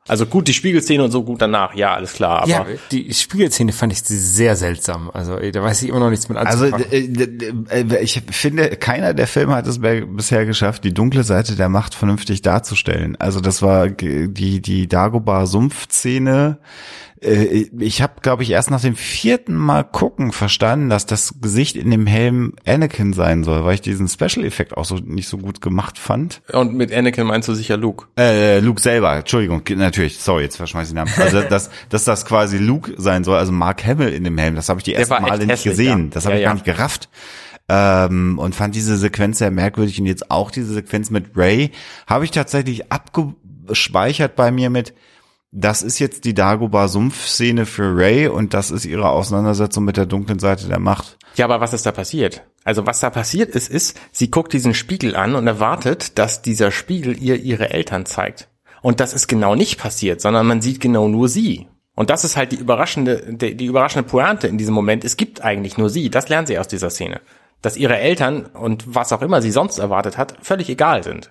Also gut, die Spiegelszene und so gut danach, ja, alles klar, aber ja, die Spiegelszene fand ich sehr seltsam. Also da weiß ich immer noch nichts mit Also anzufangen. äh, ich finde, keiner der Filme hat es bisher geschafft, die dunkle Seite der Macht vernünftig darzustellen. Also das war die die Dagobah-Sumpf-Szene. Äh, Ich habe, glaube ich, erst nach dem vierten Mal gucken verstanden, dass das Gesicht in dem Helm Anakin sein soll, weil ich diesen Special-Effekt auch so nicht so gut gemacht fand. und mit Anakin meinst du sicher Luke. Äh, Luke selber, Entschuldigung, natürlich, sorry, jetzt verschmeiß ich den Namen. Also, dass, dass das quasi Luke sein soll, also Mark Hamill in dem Helm, das habe ich die ersten Male nicht hässlich, gesehen. ja. Das habe Ja, ich ja. gar nicht gerafft. Ähm, und fand diese Sequenz sehr merkwürdig und jetzt auch diese Sequenz mit Ray habe ich tatsächlich abgespeichert bei mir mit, das ist jetzt die Dagobah-Sumpf-Szene für Ray und das ist ihre Auseinandersetzung mit der dunklen Seite der Macht. Ja, aber was ist da passiert? Also was da passiert ist, ist, sie guckt diesen Spiegel an und erwartet, dass dieser Spiegel ihr ihre Eltern zeigt. Und das ist genau nicht passiert, sondern man sieht genau nur sie. Und das ist halt die überraschende, die, die überraschende Pointe in diesem Moment. Es gibt eigentlich nur sie. Das lernt sie aus dieser Szene. Dass ihre Eltern und was auch immer sie sonst erwartet hat, völlig egal sind.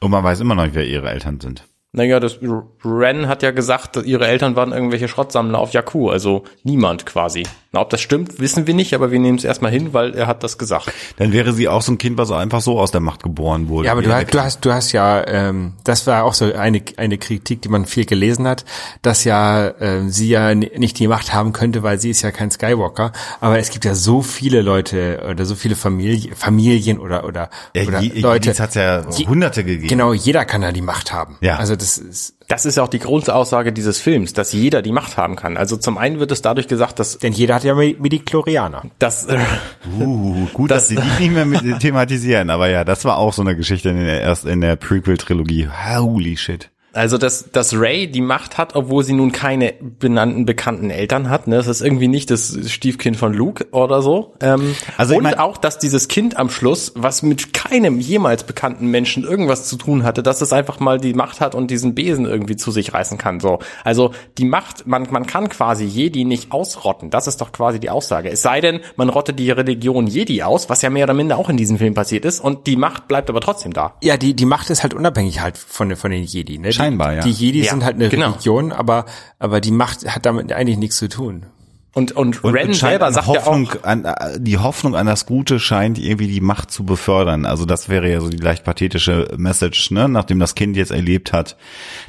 Und man weiß immer noch nicht, wer ihre Eltern sind. Naja, das Ren hat ja gesagt, ihre Eltern waren irgendwelche Schrottsammler auf Jakku, also niemand quasi. Na, ob das stimmt, wissen wir nicht, aber wir nehmen es erstmal hin, weil er hat das gesagt. Dann wäre sie auch so ein Kind, was einfach so aus der Macht geboren wurde. Ja, aber du, hast- du hast, du hast ja, ähm, das war auch so eine, eine Kritik, die man viel gelesen hat, dass ja ähm, sie ja nicht die Macht haben könnte, weil sie ist ja kein Skywalker. Aber es gibt ja so viele Leute oder so viele Familie, Familien oder oder, Ja, oder Je- Leute. Jedis hat's ja hunderte gegeben. Genau, jeder kann ja die Macht haben. Ja. Also das ist Das ist ja auch die Grundaussage dieses Films, dass jeder die Macht haben kann. Also zum einen wird es dadurch gesagt, dass, Denn jeder hat ja Midi-Chlorianer. dass äh, Uh, gut, Das- dass sie die nicht mehr mit thematisieren, aber ja, das war auch so eine Geschichte in der erst in der Prequel-Trilogie. Holy shit. Also, dass, dass Ray die Macht hat, obwohl sie nun keine benannten, bekannten Eltern hat. Ne? Das ist irgendwie nicht das Stiefkind von Luke oder so. Ähm, Also ich und mein- auch, dass dieses Kind am Schluss, was mit keinem jemals bekannten Menschen irgendwas zu tun hatte, dass es einfach mal die Macht hat und diesen Besen irgendwie zu sich reißen kann. So, Also die Macht, man, man kann quasi Jedi nicht ausrotten. Das ist doch quasi die Aussage. Es sei denn, man rottet die Religion Jedi aus, was ja mehr oder minder auch in diesem Film passiert ist. Und die Macht bleibt aber trotzdem da. Ja, die, die Macht ist halt unabhängig halt von, den- von den Jedi. Ne? Die, Scheinbar, ja. Die Jedi Ja, sind halt eine genau. Religion, aber, aber die Macht hat damit eigentlich nichts zu tun. Und, und, Und Ren scheint selber sagt Hoffnung, ja auch, an, äh, die Hoffnung an das Gute scheint irgendwie die Macht zu befördern. Also das wäre ja so die leicht pathetische Message, ne? nachdem das Kind jetzt erlebt hat,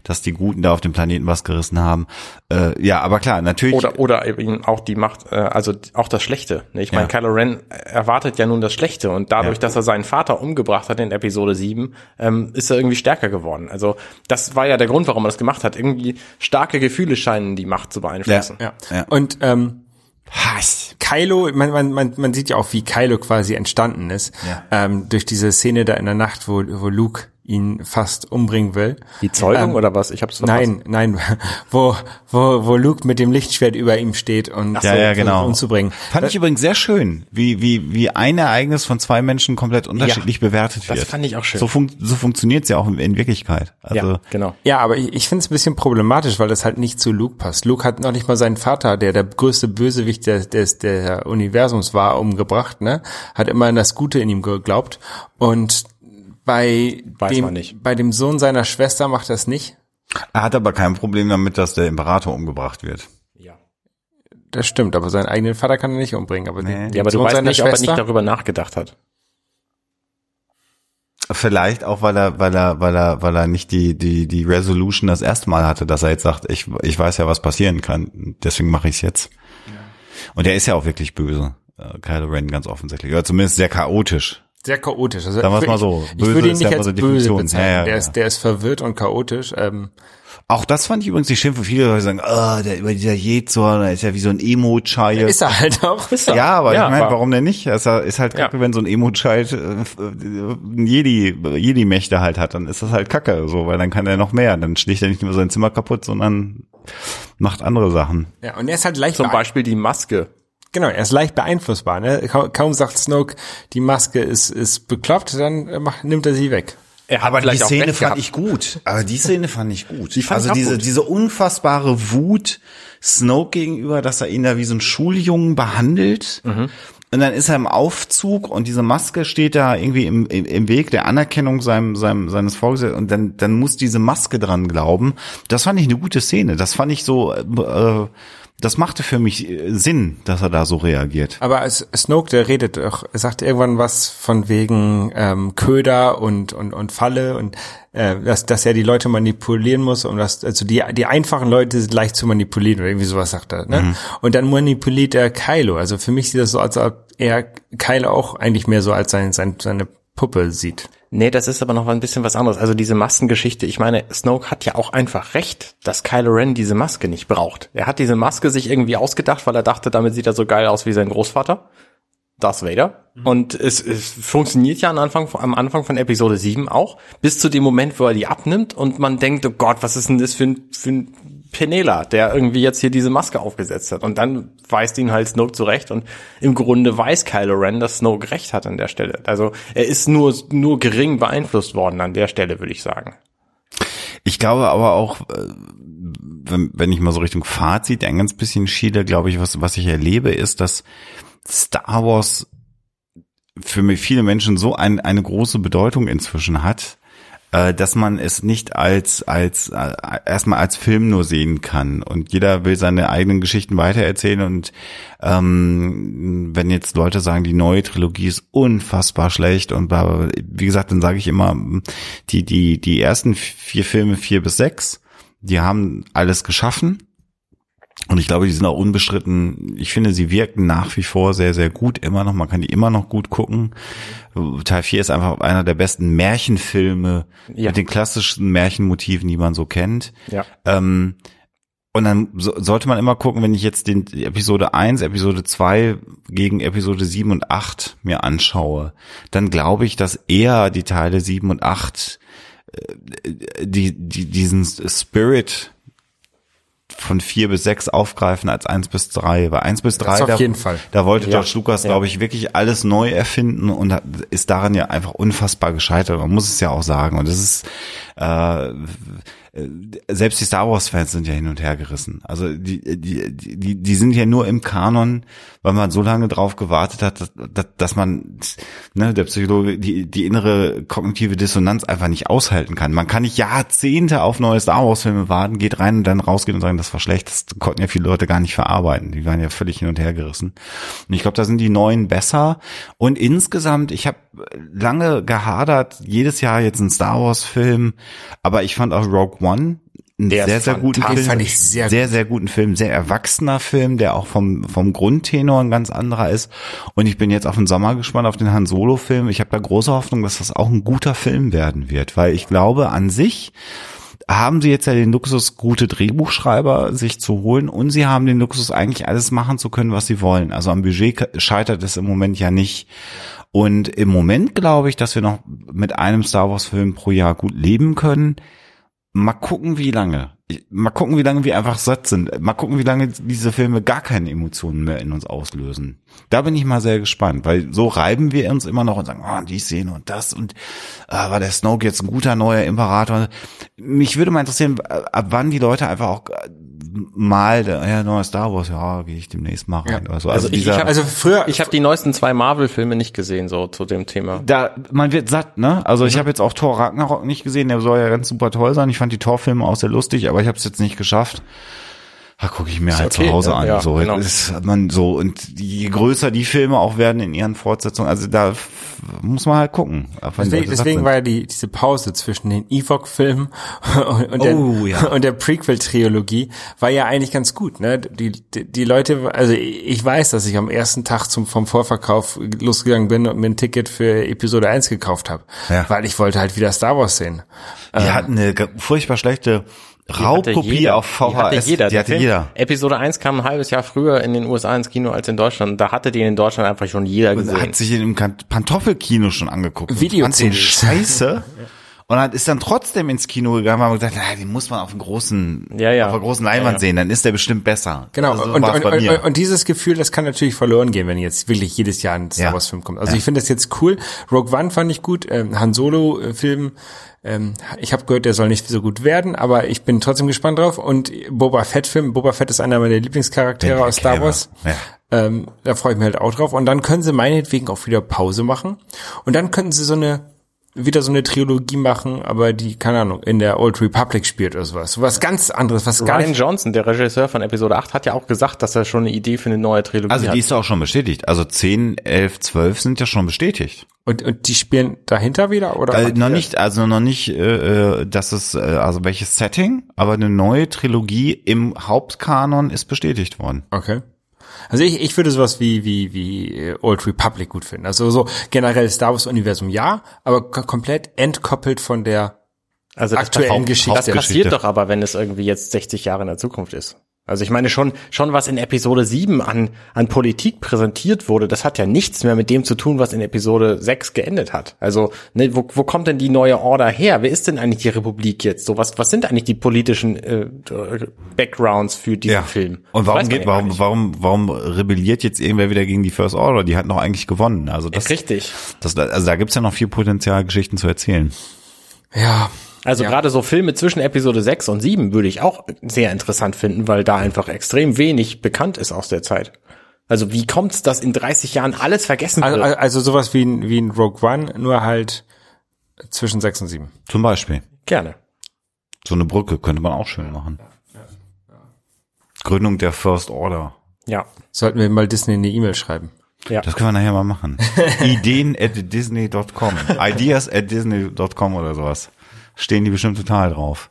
dass die Guten da auf dem Planeten was gerissen haben. Äh, ja, aber klar, natürlich. Oder, oder eben auch die Macht, äh, also auch das Schlechte. Ne? Ich meine, Ja. Kylo Ren erwartet ja nun das Schlechte und dadurch, Ja. dass er seinen Vater umgebracht hat in Episode 7, ähm, ist er irgendwie stärker geworden. Also das war ja der Grund, warum er das gemacht hat. Irgendwie starke Gefühle scheinen die Macht zu beeinflussen. Ja. Ja. Und ähm, Hass. Kylo, man, man, man, man sieht ja auch, wie Kylo quasi entstanden ist. Ja. Ähm, durch diese Szene da in der Nacht, wo, wo Luke ihn fast umbringen will. Die Zeugung Ähm, oder was? Ich hab's verpasst. Nein, nein, wo, wo, wo Luke mit dem Lichtschwert über ihm steht und Ja, ja, versucht, genau. umzubringen. Fand ich übrigens sehr schön, wie, wie, wie ein Ereignis von zwei Menschen komplett unterschiedlich bewertet das wird. fand ich auch schön. So, fun so funktioniert's ja auch in, in Wirklichkeit. Also, ja, genau. Ja, aber ich, ich finde es ein bisschen problematisch, weil das halt nicht zu Luke passt. Luke hat noch nicht mal seinen Vater, der der größte Bösewicht des, des der Universums war, umgebracht, ne? Hat immer an das Gute in ihm geglaubt. Und bei Weiß dem, man nicht. bei dem Sohn seiner Schwester macht das nicht. er hat aber kein Problem damit, dass der Imperator umgebracht wird. Ja. Das stimmt, aber seinen eigenen Vater kann er nicht umbringen. Aber den, den Ja, aber du Sohn weißt seiner nicht, ob er Schwester, nicht darüber nachgedacht hat. Vielleicht auch, weil er, weil er, weil er, weil er nicht die, die, die Resolution das erste Mal hatte, dass er jetzt sagt, ich, ich weiß ja, was passieren kann, deswegen mache ich es jetzt. Und er ist ja auch wirklich böse, äh, Kylo Ren ganz offensichtlich, oder zumindest sehr chaotisch. Sehr chaotisch. Also Sagen ich- mal so. Ich, Böse würde ihn ist nicht ja als böse Definition. bezeichnen. Ja, ja, der, ist, der ist verwirrt und chaotisch. Ähm, Auch das fand ich übrigens die Schimpfe. Viele Leute sagen, ah, der über dieser Jezor, der ist ja wie so ein Emo-Child. ist er halt auch. Ist er. Ja, aber Ja, ich meine, aber- warum denn nicht? Es ist halt kacke, Ja. wenn so ein Emo-Child äh, Jedi, Jedi-Mächte halt hat, dann ist das halt kacke, so, weil dann kann er noch mehr. Dann schlägt er nicht nur sein Zimmer kaputt, sondern macht andere Sachen. Ja, und er ist halt leicht Zum Beispiel die Maske. Genau, er ist leicht beeinflussbar. Ne? Kaum, kaum sagt Snoke, die Maske ist, ist bekloppt, dann äh, macht, nimmt er sie weg. Er hat Aber die Szene fand gehabt. ich gut. Aber die Szene fand ich gut. Die fand also diese, gut. diese unfassbare Wut Snoke gegenüber, dass er ihn da wie so ein Schuljungen behandelt. Mhm. Und dann ist er im Aufzug und diese Maske steht da irgendwie im, im, im Weg der Anerkennung seinem, seinem, seines Vorgesetzten und dann, dann muss diese Maske dran glauben. Das fand ich eine gute Szene. Das fand ich so, äh, das machte für mich äh, Sinn, dass er da so reagiert. Aber Snoke, der redet doch, er sagt irgendwann was von wegen ähm, Köder und, und, und Falle und äh, dass, dass er die Leute manipulieren muss und dass, also die, die einfachen Leute sind leicht zu manipulieren oder irgendwie sowas sagt er. Ne? Und dann manipuliert er Kylo. Also für mich sieht das so, als ob er Kylo auch eigentlich mehr so als sein, sein, seine Puppe sieht. Nee, das ist aber noch ein bisschen was anderes. Also diese Maskengeschichte, ich meine, Snoke hat ja auch einfach recht, dass Kylo Ren diese Maske nicht braucht. Er hat diese Maske sich irgendwie ausgedacht, weil er dachte, damit sieht er so geil aus wie sein Großvater. Darth Vader. Und es, es funktioniert ja am Anfang, am Anfang von Episode 7 auch, bis zu dem Moment, wo er die abnimmt und man denkt, oh Gott, was ist denn das für ein, für ein Penela, der irgendwie jetzt hier diese Maske aufgesetzt hat. Und dann weist ihn halt Snoke zurecht und im Grunde weiß Kylo Ren, dass Snoke recht hat an der Stelle. Also er ist nur, nur gering beeinflusst worden an der Stelle, würde ich sagen. Ich glaube aber auch, äh, wenn, wenn ich mal so Richtung Fazit ein ganz bisschen schiele, glaube ich, was, was ich erlebe, ist, dass Star Wars für viele Menschen so ein, eine große Bedeutung inzwischen hat, äh, dass man es nicht als als äh, erstmal als Film nur sehen kann. Und jeder will seine eigenen Geschichten weitererzählen. Und ähm, wenn jetzt Leute sagen, die neue Trilogie ist unfassbar schlecht und wie gesagt, dann sage ich immer, die die die ersten vier Filme vier bis sechs, die haben alles geschaffen Und ich glaube, die sind auch unbestritten. Ich finde, sie wirken nach wie vor sehr, sehr gut immer noch. Man kann die immer noch gut gucken. Teil 4 ist einfach einer der besten Märchenfilme Ja. mit den klassischen Märchenmotiven, die man so kennt. Ja. Ähm, und dann so, sollte man immer gucken, wenn ich jetzt den Episode 1, Episode 2 gegen Episode 7 und 8 mir anschaue, dann glaube ich, dass eher die Teile 7 und 8 äh, die, die, diesen Spirit von 4 bis 6 aufgreifen als 1 bis 3. Weil 1 bis 3, auf da, jeden Fall. da wollte Ja. George Lucas, Ja. glaube ich, wirklich alles neu erfinden und ist daran ja einfach unfassbar gescheitert. Man muss es ja auch sagen. Und das ist, äh, selbst die Star Wars Fans sind ja hin und her gerissen. Also die, die, die, die sind ja nur im Kanon, weil man so lange drauf gewartet hat, dass, dass, dass man, ne, der Psychologe, die, die innere kognitive Dissonanz einfach nicht aushalten kann. Man kann nicht Jahrzehnte auf neue Star Wars Filme warten, geht rein und dann rausgehen und sagen, das war schlecht. Das konnten ja viele Leute gar nicht verarbeiten. Die waren ja völlig hin und her gerissen. Und ich glaube, da sind die neuen besser. Und insgesamt, ich habe lange gehadert, jedes Jahr jetzt ein Star Wars Film, aber ich fand auch Rogue One einen Der sehr, sehr guten. Film. Fand ich sehr sehr, sehr guten Film, sehr erwachsener Film, der auch vom, vom Grundtenor ein ganz anderer ist. Und ich bin jetzt auf den Sommer gespannt, auf den Han Solo Film. Ich habe da große Hoffnung, dass das auch ein guter Film werden wird, weil ich glaube, an sich haben sie jetzt ja den Luxus, gute Drehbuchschreiber sich zu holen und sie haben den Luxus, eigentlich alles machen zu können, was sie wollen. Also am Budget scheitert es im Moment ja nicht. Und im Moment glaube ich, dass wir noch mit einem Star Wars Film pro Jahr gut leben können. Mal gucken, wie lange. Mal gucken, wie lange wir einfach satt sind. Mal gucken, wie lange diese Filme gar keine Emotionen mehr in uns auslösen. Da bin ich mal sehr gespannt, weil so reiben wir uns immer noch und sagen, ah, die Szene und das und ah, war der Snoke jetzt ein guter neuer Imperator. Mich würde mal interessieren, ab wann die Leute einfach auch mal, ja, neuer Star Wars, ja, gehe ich demnächst mal rein. Ja. Oder so. Also Also, ich- dieser, ich hab- Also früher, Ich habe die neuesten zwei Marvel-Filme nicht gesehen, so zu dem Thema. da man wird satt, ne? Also ich habe jetzt auch Thor Ragnarok nicht gesehen, der soll ja ganz super toll sein. Ich fand die Thor-Filme auch sehr lustig, aber ich habe es jetzt nicht geschafft. Da gucke ich mir halt okay, zu Hause ja, an. ja, so genau. ist man so und je größer die Filme auch werden in ihren Fortsetzungen, also da muss man halt gucken. Deswegen, deswegen war ja die, diese Pause zwischen den Ewok-Filmen und, und, Oh, der, ja. und der Prequel-Trilogie war ja eigentlich ganz gut. Ne? Die, die, die Leute, also ich weiß, dass ich am ersten Tag zum, vom Vorverkauf losgegangen bin und mir ein Ticket für Episode 1 gekauft habe, Ja. weil ich wollte halt wieder Star Wars sehen. die hatten eine furchtbar schlechte Raubkopie auf VHS. Die hatte jeder. Die Der hatte Film- jeder. Episode 1 kam ein halbes Jahr früher in den USA ins Kino als in Deutschland. Da hatte die in Deutschland einfach schon jeder gesehen. Hat sich in dem Kan- Pantoffelkino schon angeguckt. Video- den scheiße. Und dann ist dann trotzdem ins Kino gegangen, weil man gesagt, na, den muss man auf dem großen, Ja, ja. auf der großen Leinwand Ja, ja. sehen, dann ist der bestimmt besser. Genau, Also, so und, und, und, und dieses Gefühl, das kann natürlich verloren gehen, wenn jetzt wirklich jedes Jahr ein Star. Wars Film kommt. Also ich finde das jetzt cool. Rogue One fand ich gut, ähm, Han Solo äh, Film, ähm, ich habe gehört, der soll nicht so gut werden, aber ich bin trotzdem gespannt drauf. Und Boba Fett Film, Boba Fett ist einer meiner Lieblingscharaktere aus Star. Wars. Ja. Ähm, da freue ich mich halt auch drauf. Und dann können sie meinetwegen auch wieder Pause machen. Und dann könnten sie so eine wieder so eine Trilogie machen, aber die, keine Ahnung, in der Old Republic spielt oder sowas. Was ganz anderes, was gar Ryan nicht Johnson, der Regisseur von Episode 8, hat ja auch gesagt, dass er schon eine Idee für eine neue Trilogie Also hat. die ist auch schon bestätigt. Also 10, 11, 12 sind ja schon bestätigt. Und, und die spielen dahinter wieder oder? Äh, noch nicht, also noch nicht, äh, äh, dass es, äh, also welches Setting, aber eine neue Trilogie im Hauptkanon ist bestätigt worden. Okay. Also ich, ich würde sowas wie wie wie äh, Old Republic gut finden. Also so generell Star Wars Universum ja, aber ko- komplett entkoppelt von der also das aktuellen passiert- Geschichte. Das passiert Geschichte. doch aber, wenn es irgendwie jetzt 60 Jahre in der Zukunft ist. Also ich meine schon, schon was in Episode 7 an, an Politik präsentiert wurde, das hat ja nichts mehr mit dem zu tun, was in Episode 6 geendet hat. Also, ne, wo, wo kommt denn die neue Order her? Wer ist denn eigentlich die Republik jetzt? So, was, was sind eigentlich die politischen äh, Backgrounds für diesen Film? Und warum geht, ja warum, nicht. warum, warum rebelliert jetzt irgendwer wieder gegen die First Order? Die hatten doch eigentlich gewonnen. Also das, Richtig. das also da gibt's ja noch viel Potenzial, Geschichten zu erzählen. ja. Also Ja. gerade so Filme zwischen Episode 6 und 7 würde ich auch sehr interessant finden, weil da einfach extrem wenig bekannt ist aus der Zeit. Also wie kommt's, dass in 30 Jahren alles vergessen Also, wird? also sowas wie ein, wie ein Rogue One, nur halt zwischen sechs und sieben. Zum Beispiel. Gerne. So eine Brücke könnte man auch schön machen. Gründung der First Order. Ja. Sollten wir mal Disney eine E-Mail schreiben. Ja. Das können wir nachher mal machen. Ideen at disney.com. Ideas at disney.com oder sowas. Stehen die bestimmt total drauf.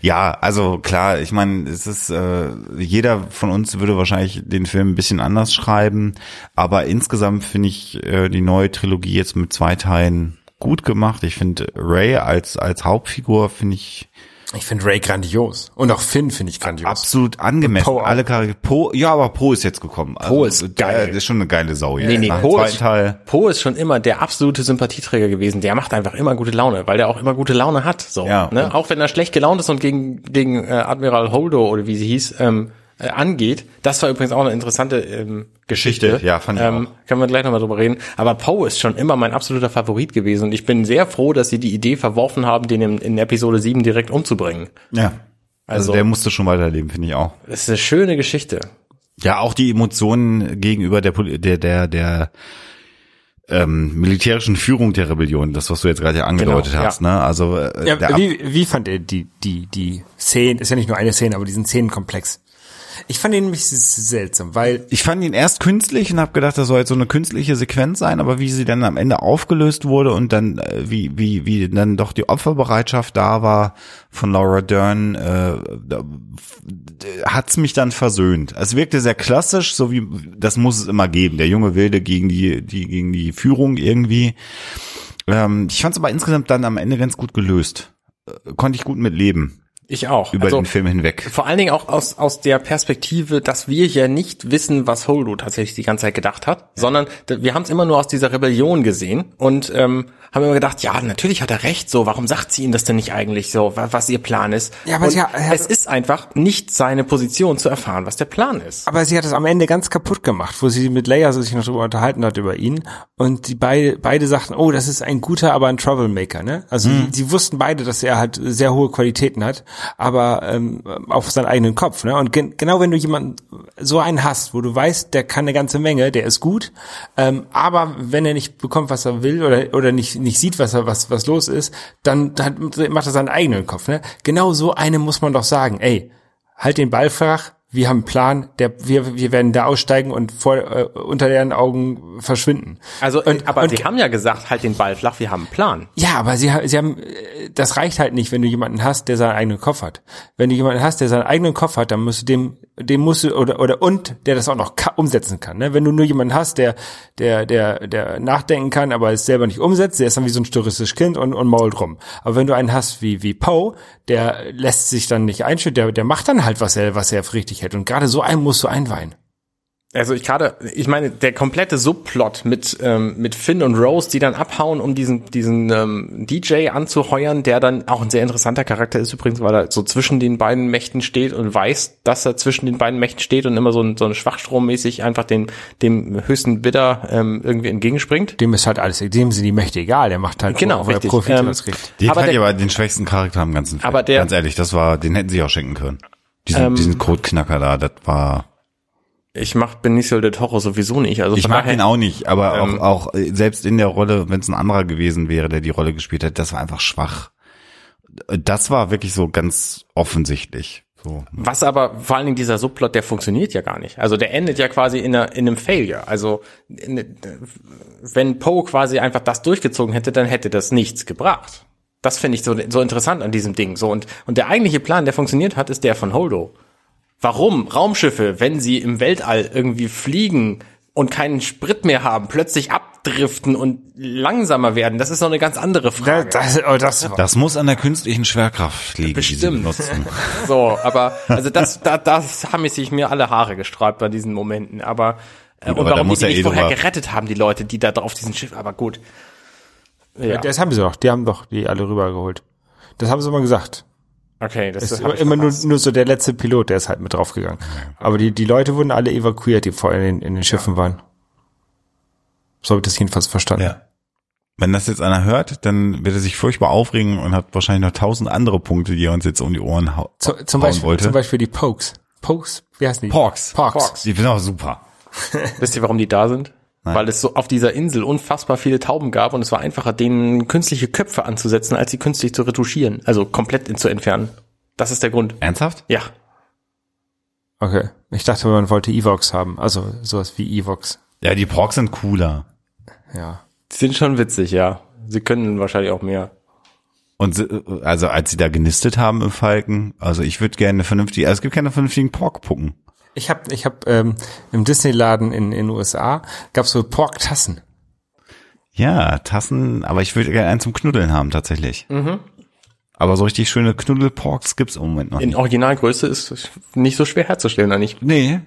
Ja, also klar, ich meine, es ist äh, jeder von uns würde wahrscheinlich den Film ein bisschen anders schreiben, aber insgesamt finde ich äh, die neue Trilogie jetzt mit zwei Teilen gut gemacht. Ich finde Ray als als Hauptfigur finde ich Ich finde Ray grandios. Und auch Finn finde ich grandios. absolut angemessen. Poe. Alle Charaktere. Poe, ja, aber Poe ist jetzt gekommen. Poe ist geil. Der ist schon eine geile Sau jetzt. Nee, nee, dem Poe ist. Poe ist schon immer der absolute Sympathieträger gewesen. Der macht einfach immer gute Laune, weil der auch immer gute Laune hat. So, Ja. ne? Auch wenn er schlecht gelaunt ist und gegen, gegen äh, Admiral Holdo oder wie sie hieß, ähm, äh, angeht. Das war übrigens auch eine interessante ähm, Geschichte. Geschichte, ja, fand ich ähm, Können wir gleich nochmal drüber reden. Aber Poe ist schon immer mein absoluter Favorit gewesen. Und ich bin sehr froh, dass sie die Idee verworfen haben, den in, in Episode 7 direkt umzubringen. Ja. Also, Also- der musste schon weiterleben, finde ich auch. Das ist eine schöne Geschichte. Ja, auch die Emotionen gegenüber der der der der ähm, militärischen Führung der Rebellion, das was du jetzt gerade ja angedeutet Genau, hast, ja. ne? Also äh, Ja, wie, wie fand ihr die, die, die Szenen, ist ja nicht nur eine Szene, aber diesen Szenenkomplex? Ich fand ihn nämlich seltsam, weil ich fand ihn erst künstlich und habe gedacht, das soll jetzt so eine künstliche Sequenz sein, aber wie sie dann am Ende aufgelöst wurde und dann äh, wie wie wie dann doch die Opferbereitschaft da war von Laura Dern, äh, hat's mich dann versöhnt. Es wirkte sehr klassisch, so wie das muss es immer geben. Der junge Wilde gegen die die gegen die Führung irgendwie. Ähm, ich fand es aber insgesamt dann am Ende ganz gut gelöst. Äh, Konnte ich gut mitleben Ich auch. über Also- den Film hinweg. Vor allen Dingen auch aus, aus der Perspektive, dass wir ja nicht wissen, was Holdo tatsächlich die ganze Zeit gedacht hat, sondern d- wir haben es immer nur aus dieser Rebellion gesehen und ähm, haben immer gedacht, ja, natürlich hat er recht, so, warum sagt sie ihm das denn nicht eigentlich so, wa- was ihr Plan ist? Ja, aber sie er hat- es ist einfach nicht seine Position zu erfahren, was der Plan ist. Aber sie hat es am Ende ganz kaputt gemacht, wo sie mit Leia sich noch drüber unterhalten hat über ihn und die beide beide sagten, oh, das ist ein guter, aber ein Troublemaker, ne? Also Mhm. die, die wussten beide, dass er halt sehr hohe Qualitäten hat, aber ähm, auf seinen eigenen Kopf, ne? Und gen genau wenn du jemanden so einen hast, wo du weißt, der kann eine ganze Menge, der ist gut, ähm, aber wenn er nicht bekommt, was er will oder oder nicht nicht sieht, was was was los ist, dann, dann macht er seinen eigenen Kopf, ne? Genau so einem muss man doch sagen, ey, halt den Ball flach, wir haben einen Plan, der, wir, wir werden da aussteigen und vor, äh, unter deren Augen verschwinden. Also, Und- aber und- sie haben ja gesagt, halt den Ball flach, wir haben einen Plan. Ja, aber sie, sie haben, äh, das reicht halt nicht, wenn du jemanden hast, der seinen eigenen Kopf hat. Wenn du jemanden hast, der seinen eigenen Kopf hat, dann musst du dem, dem musst du, oder, oder, und, der das auch noch umsetzen kann, ne? Wenn du nur jemanden hast, der, der, der, der nachdenken kann, aber es selber nicht umsetzt, der ist dann wie so ein störrisches Kind und, und mault rum. Aber wenn du einen hast wie, wie Poe, der lässt sich dann nicht einschütten, der, der macht dann halt, was er, was er für richtig hält. Und gerade so einen musst du einweihen. Also ich gerade, ich meine, der komplette Subplot mit ähm, mit Finn und Rose, die dann abhauen, um diesen diesen ähm, DJ anzuheuern, der dann auch ein sehr interessanter Charakter ist übrigens, weil er so zwischen den beiden Mächten steht und weiß, dass er zwischen den beiden Mächten steht und immer so ein, so ein Schwachstrommäßig einfach dem dem höchsten Bidder ähm, irgendwie entgegenspringt. Dem ist halt alles, dem sind die Mächte egal, der macht halt, Genau, wo er richtig. profitiert, Ähm, kriegt. Die Aber ich der- aber den schwächsten Charakter am ganzen Film. Aber der- Ganz ehrlich, das war, den hätten sie auch schenken können. Diesen, Ähm, diesen Codeknacker da, das war. Ich mach Benicio del Toro sowieso nicht. Also Ich mag daher, ihn auch nicht, aber ähm, auch, auch äh, selbst in der Rolle, wenn es ein anderer gewesen wäre, der die Rolle gespielt hat, das war einfach schwach. Das war wirklich so ganz offensichtlich. So. Was aber vor allen Dingen dieser Subplot, der funktioniert ja gar nicht. Also der endet ja quasi in, einer, in einem Failure. Also in, wenn Poe quasi einfach das durchgezogen hätte, dann hätte das nichts gebracht. Das finde ich so, so interessant an diesem Ding. So und, und der eigentliche Plan, der funktioniert hat, ist der von Holdo. Warum Raumschiffe, wenn sie im Weltall irgendwie fliegen und keinen Sprit mehr haben, plötzlich abdriften und langsamer werden? Das ist noch eine ganz andere Frage. Das, oh, das war, Das muss an der künstlichen Schwerkraft liegen, die sie Bestimmt. benutzen. So, aber also das, da, das haben sich mir alle Haare gesträubt bei diesen Momenten. Aber, äh, Gut, und warum muss die, die ja nicht eh vorher gerettet haben, die Leute, die da auf diesem Schiff. Aber gut. Ja, das haben sie doch, die haben doch die alle rübergeholt. Das haben sie mal gesagt. okay, das ist ist immer nur, nur so der letzte Pilot, der ist halt mit draufgegangen. Aber die, die Leute wurden alle evakuiert, die vorher in, den- in den Schiffen waren. So habe ich das jedenfalls verstanden. Ja. Wenn das jetzt einer hört, dann wird er sich furchtbar aufregen und hat wahrscheinlich noch tausend andere Punkte, die er uns jetzt um die Ohren hau Zu, zum, hauen Beispiel, wollte. zum Beispiel die Pokes. Pokes? Wie heißen die? Porks. Porks. Die sind auch super. Wisst ihr, warum die da sind? Nein. Weil es so auf dieser Insel unfassbar viele Tauben gab und es war einfacher, denen künstliche Köpfe anzusetzen, als sie künstlich zu retuschieren. Also komplett in, zu entfernen. Das ist der Grund. Ernsthaft? Ja. Okay. Ich dachte, man wollte Evox haben. Also sowas wie Evox. Ja, die Porks sind cooler. Ja. Die sind schon witzig, ja. Sie können wahrscheinlich auch mehr. Und sie- also als sie da genistet haben im Falken, also ich würde gerne vernünftig, also es gibt keine vernünftigen Porkpucken. Ich habe ich hab, ähm, im Disney-Laden in in den USA gab's so Pork-Tassen. Ja, Tassen, aber ich würde gerne einen zum Knuddeln haben tatsächlich. Mhm. Aber so richtig schöne Knuddelporks gibt's im Moment noch In nicht. Originalgröße ist nicht so schwer herzustellen, eigentlich. Nee,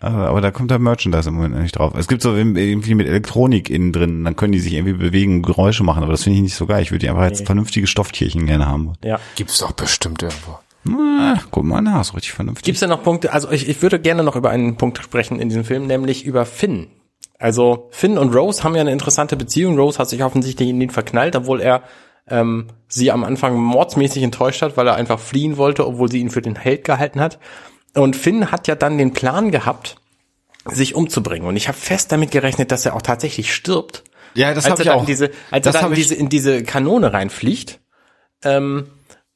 aber, aber da kommt der Merchandise im Moment noch nicht drauf. Es gibt so irgendwie mit Elektronik innen drin, dann können die sich irgendwie bewegen, Geräusche machen, aber das finde ich nicht so geil. Ich würde die einfach als vernünftige Stofftierchen gerne haben. Ja. Gibt's doch bestimmt irgendwo. Na, guck mal nach, ist richtig vernünftig. Gibt's denn noch Punkte? Also ich, ich würde gerne noch über einen Punkt sprechen in diesem Film, nämlich über Finn. Also Finn und Rose haben ja eine interessante Beziehung. Rose hat sich offensichtlich in ihn verknallt, obwohl er ähm, sie am Anfang mordsmäßig enttäuscht hat, weil er einfach fliehen wollte, obwohl sie ihn für den Held gehalten hat. Und Finn hat ja dann den Plan gehabt, sich umzubringen. Und ich habe fest damit gerechnet, dass er auch tatsächlich stirbt. Ja, das als hab er ich auch. In diese, als Das er da hab in diese, in diese Kanone reinfliegt. Ähm,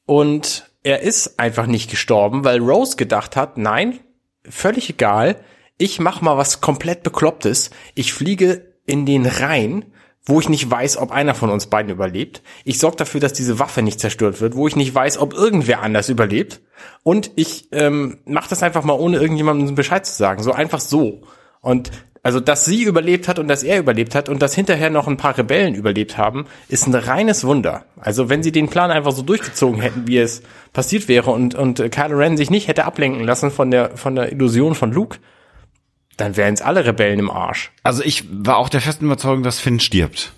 und er ist einfach nicht gestorben, weil Rose gedacht hat, nein, völlig egal, ich mach mal was komplett Beklopptes. Ich fliege in den Rhein, wo ich nicht weiß, ob einer von uns beiden überlebt. Ich sorge dafür, dass diese Waffe nicht zerstört wird, wo ich nicht weiß, ob irgendwer anders überlebt. Und ich ähm, mache das einfach mal, ohne irgendjemandem Bescheid zu sagen. So einfach so. Und also, dass sie überlebt hat und dass er überlebt hat und dass hinterher noch ein paar Rebellen überlebt haben, ist ein reines Wunder. Also, wenn sie den Plan einfach so durchgezogen hätten, wie es passiert wäre und, und Kylo Ren sich nicht hätte ablenken lassen von der, von der Illusion von Luke, dann wären es alle Rebellen im Arsch. Also ich war auch der festen Überzeugung, dass Finn stirbt.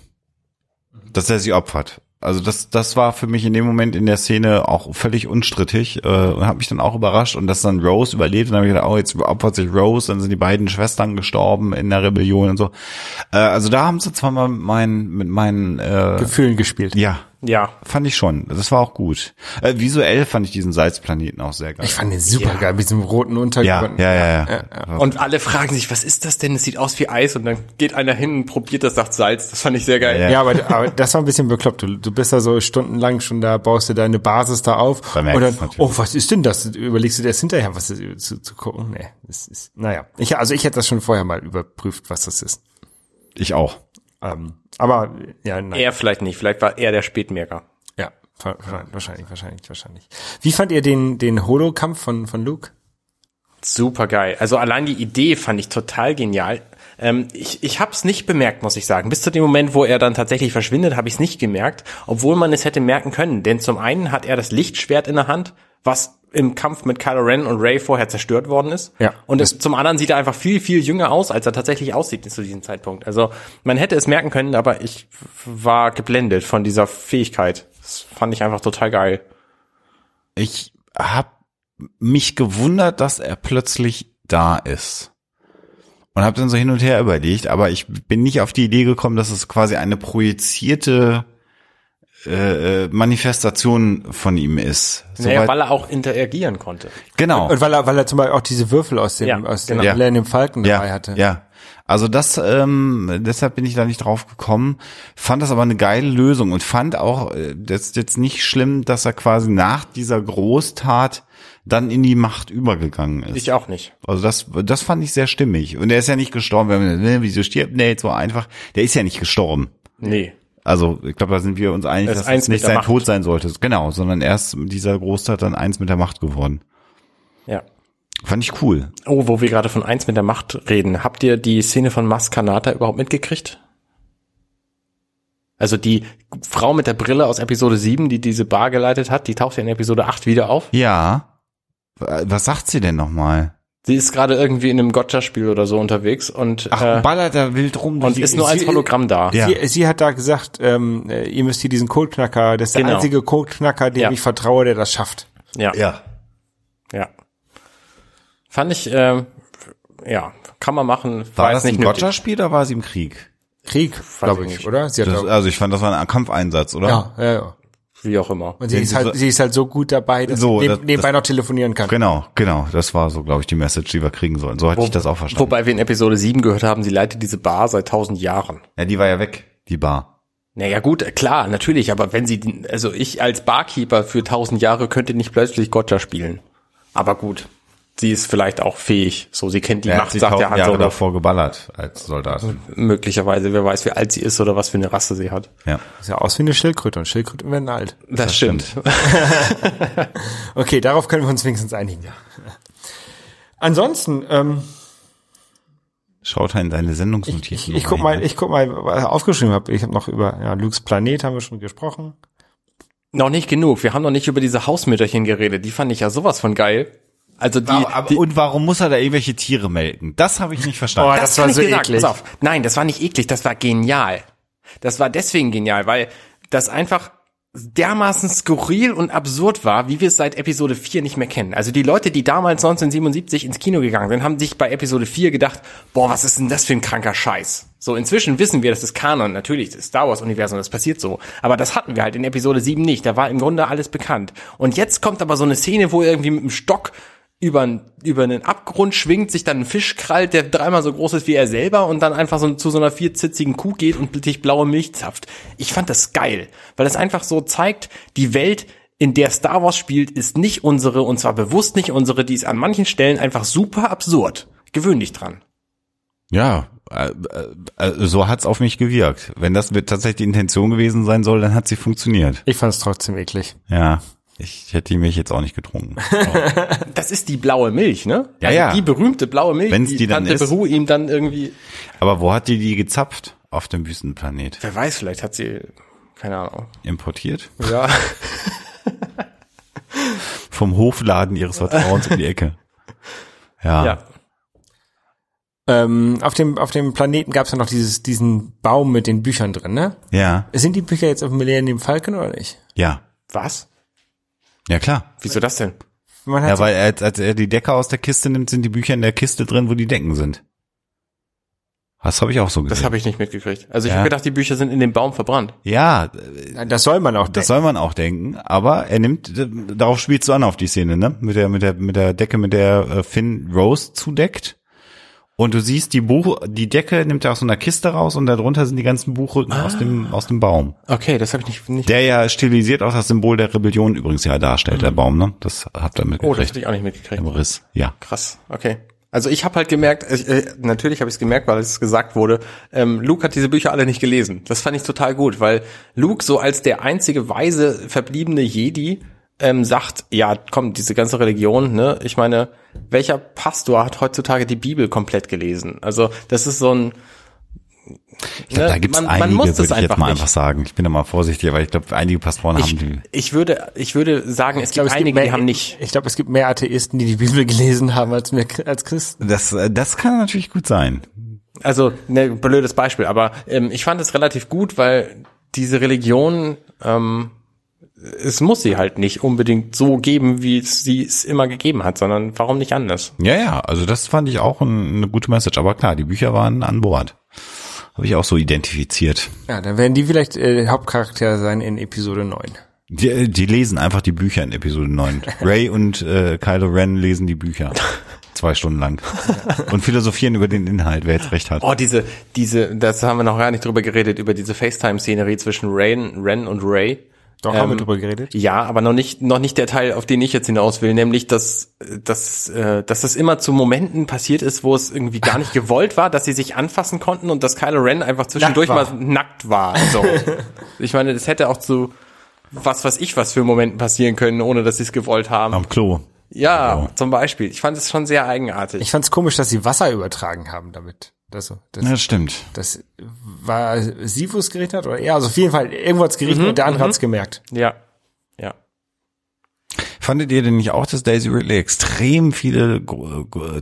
Dass er sie opfert. Also das, das war für mich in dem Moment in der Szene auch völlig unstrittig äh, und hat mich dann auch überrascht und dass dann Rose überlebt und dann habe ich gedacht, oh, jetzt opfert sich Rose, dann sind die beiden Schwestern gestorben in der Rebellion und so. Äh, also da haben sie zwar mal mit meinen, mit meinen äh, Gefühlen gespielt. ja, Ja. fand ich schon. Das war auch gut. Äh, visuell fand ich diesen Salzplaneten auch sehr geil. Ich fand den super geil mit diesem roten ja, Untergrund. ja, ja, ja. Und alle fragen sich, was ist das denn? Es sieht aus wie Eis und dann geht einer hin und probiert das nach Salz. Das fand ich sehr geil. Ja. Ja, aber, aber das war ein bisschen bekloppt. Du, du bist da so stundenlang schon da, baust du deine Basis da auf und dann, oh, was ist denn das? Überlegst du dir das hinterher, was das, zu, zu gucken? Nee, das ist, naja. Ich, also ich hätte das schon vorher mal überprüft, was das ist. Ich auch. Ähm, aber, ja, nein. Er vielleicht nicht. Vielleicht war er der Spätmerker. Ja, wahrscheinlich, wahrscheinlich, wahrscheinlich. Wie fand ihr den, den Holo-Kampf von, von Luke? Super geil. Also allein die Idee fand ich total genial. Ähm, ich ich habe es nicht bemerkt, muss ich sagen. Bis zu dem Moment, wo er dann tatsächlich verschwindet, habe ich es nicht gemerkt, obwohl man es hätte merken können. Denn zum einen hat er das Lichtschwert in der Hand, was im Kampf mit Kylo Ren und Ray vorher zerstört worden ist. Ja. Und es, zum anderen sieht er einfach viel, viel jünger aus, als er tatsächlich aussieht zu diesem Zeitpunkt. Also man hätte es merken können, aber ich war geblendet von dieser Fähigkeit. Das fand ich einfach total geil. ich habe mich gewundert, dass er plötzlich da ist. Und habe dann so hin und her überlegt, aber ich bin nicht auf die Idee gekommen, dass es quasi eine projizierte äh, äh, Manifestation von ihm ist. Naja, Soweit- weil er auch interagieren konnte. genau. Und weil er, weil er zum Beispiel auch diese Würfel aus dem, Ja, aus dem genau. Millennium Falcon dabei ja, hatte. Ja. Also das, ähm, deshalb bin ich da nicht drauf gekommen, fand das aber eine geile Lösung und fand auch, äh, das ist jetzt nicht schlimm, dass er quasi nach dieser Großtat dann in die Macht übergegangen ist. Ich auch nicht. Also das, das fand ich sehr stimmig. Und er ist ja nicht gestorben, wenn man, ne, wieso stirbt jetzt so einfach? Der ist ja nicht gestorben. Nee. Also ich glaube, da sind wir uns einig, ist dass es nicht sein Macht. Tod sein sollte. Genau, sondern erst dieser Großtat dann eins mit der Macht geworden. Ja. Fand ich cool. Oh, wo wir gerade von eins mit der Macht reden. Habt ihr die Szene von Maskanata überhaupt mitgekriegt? Also die Frau mit der Brille aus Episode 7, die diese Bar geleitet hat, die taucht ja in Episode 8 wieder auf. Ja. Was sagt sie denn nochmal? Sie ist gerade irgendwie in einem Gotcha-Spiel oder so unterwegs und, Ach, äh, ballert da wild rum. und Sie- ist nur als sie- Hologramm da. Ja. Sie, sie hat da gesagt, ähm, äh, ihr müsst hier diesen Codeknacker, das ist der Genau. einzige Codeknacker, dem Ja. ich vertraue, der das schafft. Ja. Ja. ja. Fand ich, ähm, ja, kann man machen. War jetzt das ein nötig. Gotcha-Spiel oder war sie im Krieg? Krieg, glaube ich ich, nicht. oder? Sie hat Das, also ich fand, das war ein Kampfeinsatz, oder? ja, ja, ja. Wie auch immer. Und sie ist sie halt, so- sie ist halt so gut dabei, dass So, sie das- neb, nebenbei noch telefonieren kann. Genau, genau. Das war so, glaube ich, die Message, die wir kriegen sollen. So hatte ich das auch verstanden. Wobei wir in Episode 7 gehört haben, sie leitet diese Bar seit tausend Jahren. ja, die war ja weg, die Bar. Naja gut, klar, natürlich, aber wenn sie, also ich als Barkeeper für tausend Jahre könnte nicht plötzlich Gotcha spielen. Aber gut. Sie ist vielleicht auch fähig. So, sie kennt die Er hat Macht, sie sagt der Han Jahre Solo. davor geballert als Soldat. Möglicherweise, wer weiß, wie alt sie ist oder was für eine Rasse sie hat. Ja. Sieht ja aus wie eine Schildkröte und Schildkröten werden alt. Das, stimmt. Okay, darauf können wir uns wenigstens einigen. Ansonsten, ähm, Schaut in deine ich, Sendungsnotizen. ich, ich guck mal, ich guck mal, was ich aufgeschrieben habe. Ich habe noch über ja, Lukes Planet haben wir schon gesprochen. Noch nicht genug. Wir haben noch nicht über diese Hausmütterchen geredet. Die fand ich ja sowas von geil. Also die, Aber, aber, die und warum muss er da irgendwelche Tiere melken? Das habe ich nicht verstanden. Oh, das war kann ich so sagen. eklig. Pass auf. Nein, das war nicht eklig, das war genial. Das war deswegen genial, weil das einfach dermaßen skurril und absurd war, wie wir es seit Episode 4 nicht mehr kennen. Also die Leute, die damals 1977 ins Kino gegangen sind, haben sich bei Episode 4 gedacht, boah, was ist denn das für ein kranker Scheiß? So, inzwischen wissen wir, das ist Kanon, natürlich, das Star Wars Universum, das passiert so. Aber das hatten wir halt in Episode 7 nicht, da war im Grunde alles bekannt. Und jetzt kommt aber so eine Szene, wo irgendwie mit dem Stock über, über einen Abgrund schwingt, sich dann ein Fisch krallt, der dreimal so groß ist wie er selber und dann einfach so zu so einer vierzitzigen Kuh geht und sich blaue Milch zapft. Ich fand das geil, weil es einfach so zeigt, die Welt, in der Star Wars spielt, ist nicht unsere und zwar bewusst nicht unsere, die ist an manchen Stellen einfach super absurd. Gewöhn dich dran. Ja, äh, äh, äh, so hat's auf mich gewirkt. Wenn das tatsächlich die Intention gewesen sein soll, dann hat sie funktioniert. Ich fand es trotzdem eklig. Ja, ich hätte die Milch jetzt auch nicht getrunken. Das ist die blaue Milch, ne? Ja, also ja. Die berühmte blaue Milch, Wenn's die, die dann Tante ist. Beru ihm dann irgendwie, Aber wo hat die die gezapft? Auf dem Wüstenplanet. wer weiß, vielleicht hat sie, keine Ahnung. Importiert? Ja. Vom Hofladen ihres Vertrauens um die Ecke. Ja. ja. Ähm, auf dem auf dem Planeten gab es ja noch dieses diesen Baum mit den Büchern drin, ne? Ja. Sind die Bücher jetzt auf dem Millennium Falcon oder nicht? Ja. Was? Ja, klar. Wieso das denn? Man hat Ja, weil als, als er die Decke aus der Kiste nimmt, sind die Bücher in der Kiste drin, wo die Decken sind. Das habe ich auch so gesehen. Das habe ich nicht mitgekriegt. Also ich Ja. habe gedacht, die Bücher sind in dem Baum verbrannt. ja, das soll man auch. das soll man auch denken, aber er nimmt, darauf spielst du an auf die Szene, ne? Mit der, mit der, mit der Decke, mit der äh, Finn Rose zudeckt. Und du siehst die Buch, die Decke nimmt er aus so einer Kiste raus und darunter sind die ganzen Buchrücken aus dem, aus dem Baum. Okay, das habe ich nicht. nicht Der ja stilisiert auch das Symbol der Rebellion übrigens ja darstellt, der Baum, ne? Das habt ihr oh, das mitgekriegt. hatte ich auch nicht mitgekriegt. Im Riss, ja. Krass. Okay. Also ich habe halt gemerkt, ich, äh, natürlich habe ich es gemerkt, weil es gesagt wurde, ähm, Luke hat diese Bücher alle nicht gelesen. Das fand ich total gut, weil Luke so als der einzige weise verbliebene Jedi ähm, sagt, ja, komm, diese ganze Religion, ne? Ich meine, welcher Pastor hat heutzutage die Bibel komplett gelesen? Also das ist so ein Ich glaub, ne, da gibt's man, man einige, muss würde das ich jetzt einfach mal nicht. einfach sagen. Ich bin da mal vorsichtig, weil ich glaube, einige Pastoren haben Ich, die. ich würde, ich würde sagen, es Ich glaube, gibt es gibt einige, mehr, die haben nicht. Ich glaube, es gibt mehr Atheisten, die die Bibel gelesen haben als mehr als Christen. Das, das kann natürlich gut sein. Also, ne, blödes Beispiel, aber ähm, ich fand es relativ gut, weil diese Religion, ähm, es muss sie halt nicht unbedingt so geben, wie es sie es immer gegeben hat, sondern warum nicht anders? Ja, ja, also das fand ich auch ein, eine gute Message. Aber klar, die Bücher waren an Bord. Habe ich auch so identifiziert. Ja, dann werden die vielleicht äh, Hauptcharakter sein in Episode 9. Die, die lesen einfach die Bücher in Episode 9. Ray und äh, Kylo Ren lesen die Bücher. Zwei Stunden lang. Und philosophieren über den Inhalt, wer jetzt recht hat. Oh, diese, diese, das haben wir noch gar nicht drüber geredet, über diese FaceTime-Szenerie zwischen Ren, Ren und Ray. Doch, haben wir Ähm, drüber geredet. Ja, aber noch nicht, noch nicht der Teil, auf den ich jetzt hinaus will, nämlich, dass, dass, äh, dass das immer zu Momenten passiert ist, wo es irgendwie gar nicht gewollt war, dass sie sich anfassen konnten und dass Kylo Ren einfach zwischendurch Nackt mal nackt war. So. ich meine, das hätte auch zu was was ich was für Momenten passieren können, ohne dass sie es gewollt haben. Am Klo. Ja, zum Beispiel. Ich fand es schon sehr eigenartig. Ich fand's komisch, dass sie Wasser übertragen haben damit. Das, das, Ja, das stimmt. das war sie, wo es geregnet hat? Oder? Ja, also auf jeden Fall, irgendwo hat's geregnet und der andere hat's gemerkt. ja. Ja. Fandet ihr denn nicht auch, dass Daisy Ridley extrem viele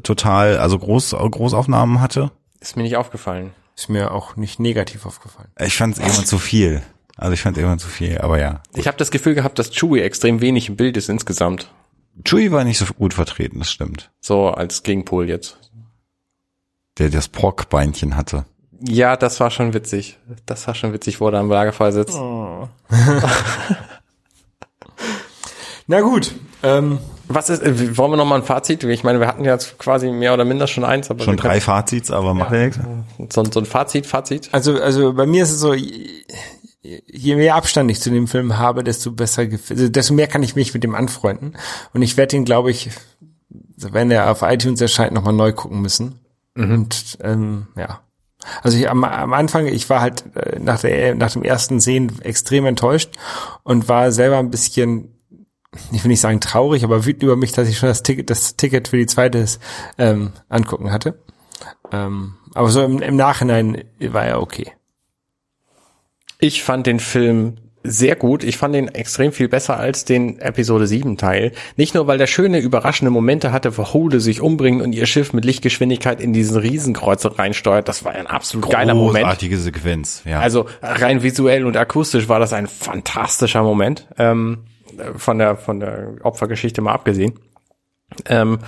total, also Groß, Großaufnahmen hatte? Ist mir nicht aufgefallen. Ist mir auch nicht negativ aufgefallen. Ich fand es irgendwann zu viel. Also ich fand es irgendwann zu viel, aber ja. Ich habe das Gefühl gehabt, dass Chewie extrem wenig im Bild ist insgesamt. Chewie war nicht so gut vertreten, das stimmt. So als Gegenpol jetzt. Der das Porkbeinchen hatte. Ja, das war schon witzig. Das war schon witzig, wo er am Lagerfeuer sitzt. Na gut, ähm, Was ist, äh, wollen wir noch mal ein Fazit? Ich meine, wir hatten jetzt quasi mehr oder minder schon eins, aber Schon drei Fazits, aber macht ja nichts. können- so, so ein Fazit, Fazit. also, also bei mir ist es so, je mehr Abstand ich zu dem Film habe, desto besser, also desto mehr kann ich mich mit dem anfreunden. Und ich werde ihn, glaube ich, wenn er auf iTunes erscheint, nochmal neu gucken müssen. Und ähm, ja. Also ich, am, am Anfang, ich war halt äh, nach, der, nach dem ersten Sehen extrem enttäuscht und war selber ein bisschen, ich will nicht sagen traurig, aber wütend über mich, dass ich schon das Ticket, das Ticket für die zweite ähm, angucken hatte. Ähm, aber so im, im Nachhinein war er okay. Ich fand den Film sehr gut. Ich fand ihn extrem viel besser als den Episode 7 Teil. Nicht nur, weil der schöne, überraschende Momente hatte, wo Holde sich umbringen und ihr Schiff mit Lichtgeschwindigkeit in diesen Riesenkreuzer reinsteuert. Das war ein absolut geiler Moment. Großartige Sequenz, ja. Also rein visuell und akustisch war das ein fantastischer Moment. Ähm, von der, von der Opfergeschichte mal abgesehen. Ähm,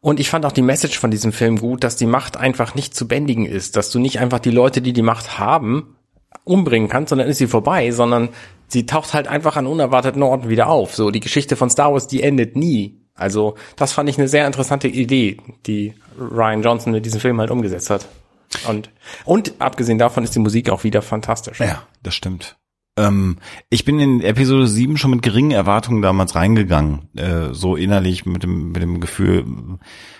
und ich fand auch die Message von diesem Film gut, dass die Macht einfach nicht zu bändigen ist, dass du nicht einfach die Leute, die die Macht haben, umbringen kannst, sondern ist sie vorbei, sondern sie taucht halt einfach an unerwarteten Orten wieder auf. So, die Geschichte von Star Wars, die endet nie. Also, das fand ich eine sehr interessante Idee, die Ryan Johnson mit diesem Film halt umgesetzt hat. Und, und abgesehen davon ist die Musik auch wieder fantastisch. Ja, das stimmt. Ähm, ich bin in Episode 7 schon mit geringen Erwartungen damals reingegangen. Äh, so innerlich mit dem, mit dem Gefühl,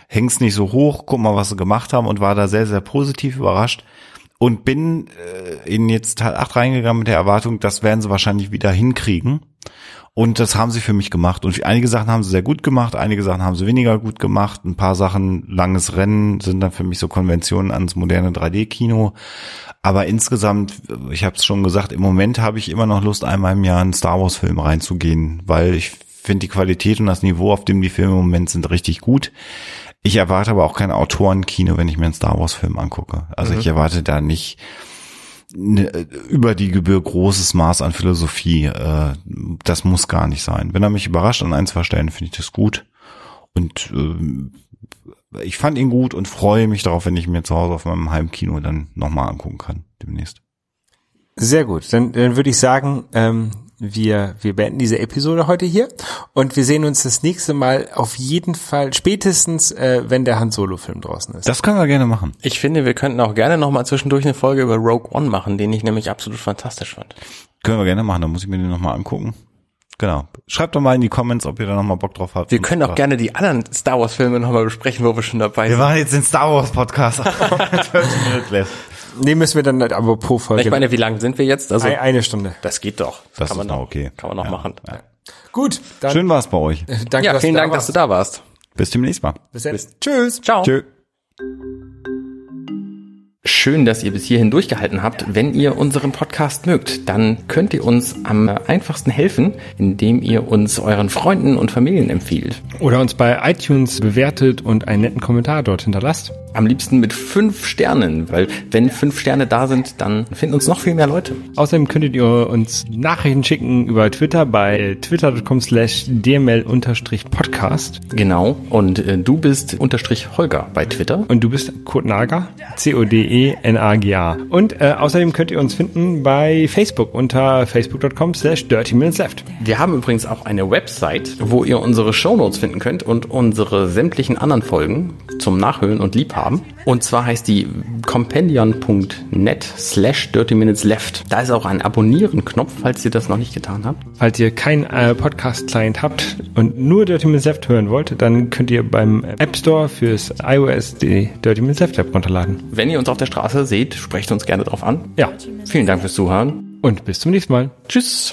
häng's nicht so hoch, guck mal, was sie gemacht haben und war da sehr, sehr positiv überrascht. Und bin äh, in jetzt Teil 8 reingegangen mit der Erwartung, das werden sie wahrscheinlich wieder hinkriegen. Und das haben sie für mich gemacht. Und einige Sachen haben sie sehr gut gemacht, einige Sachen haben sie weniger gut gemacht. Ein paar Sachen, langes Rennen, sind dann für mich so Konventionen ans moderne 3D-Kino. Aber insgesamt, ich habe es schon gesagt, im Moment habe ich immer noch Lust, einmal im Jahr in einen Star Wars-Film reinzugehen, weil ich finde die Qualität und das Niveau, auf dem die Filme im Moment sind, richtig gut. Ich erwarte aber auch kein Autorenkino, wenn ich mir einen Star Wars-Film angucke. Also ich erwarte da nicht ne, über die Gebühr großes Maß an Philosophie. Äh, das muss gar nicht sein. Wenn er mich überrascht an ein, zwei Stellen, finde ich das gut. Und äh, ich fand ihn gut und freue mich darauf, wenn ich mir zu Hause auf meinem Heimkino dann nochmal angucken kann, demnächst. Sehr gut. Dann, dann würde ich sagen, ähm, wir, wir beenden diese Episode heute hier und wir sehen uns das nächste Mal auf jeden Fall spätestens, äh, wenn der Han Solo-Film draußen ist. Das können wir gerne machen. Ich finde, wir könnten auch gerne noch mal zwischendurch eine Folge über Rogue One machen, den ich nämlich absolut fantastisch fand. Können wir gerne machen, dann muss ich mir den nochmal angucken. Genau. Schreibt doch mal in die Comments, ob ihr da nochmal Bock drauf habt. Wir können auch gerne die anderen Star Wars Filme noch mal besprechen, wo wir schon dabei Wir sind. machen jetzt den Star Wars Podcast. Nee, müssen wir dann halt aber pro Folge. Ich meine, wie lang sind wir jetzt? Also, Ein- eine Stunde. das geht doch. Das kann man ist noch noch, okay. Kann man noch Ja, machen. ja. Gut, dann Schön war's bei euch. danke, Ja, dass vielen du Dank, dass du warst. da warst. Bis demnächst mal. Bis dann. Tschüss. Ciao. Tschö. Schön, dass ihr bis hierhin durchgehalten habt. Wenn ihr unseren Podcast mögt, dann könnt ihr uns am einfachsten helfen, indem ihr uns euren Freunden und Familien empfiehlt. Oder uns bei iTunes bewertet und einen netten Kommentar dort hinterlasst. Am liebsten mit fünf Sternen, weil wenn fünf Sterne da sind, dann finden uns noch viel mehr Leute. Außerdem könntet ihr uns Nachrichten schicken über Twitter bei twitter.com slash dml-podcast. Genau. Und äh, du bist unterstrich Holger bei Twitter. Und du bist Kurt Nager, C-O-D-E-N-A-G-A. Und äh, außerdem könnt ihr uns finden bei Facebook unter facebook.com slash dirty minutes left. Wir haben übrigens auch eine Website, wo ihr unsere Shownotes finden könnt und unsere sämtlichen anderen Folgen zum Nachhören und Liebhaben. Und zwar heißt die compendion.net slash dirty minutes left. Da ist auch ein Abonnieren-Knopf, falls ihr das noch nicht getan habt. Falls ihr keinen äh, Podcast-Client habt und nur Dirty Minutes Left hören wollt, dann könnt ihr beim App Store fürs iOS die Dirty Minutes Left App runterladen. Wenn ihr uns auf der Straße seht, sprecht uns gerne drauf an. Ja, Vielen Dank fürs Zuhören. und bis zum nächsten Mal. Tschüss.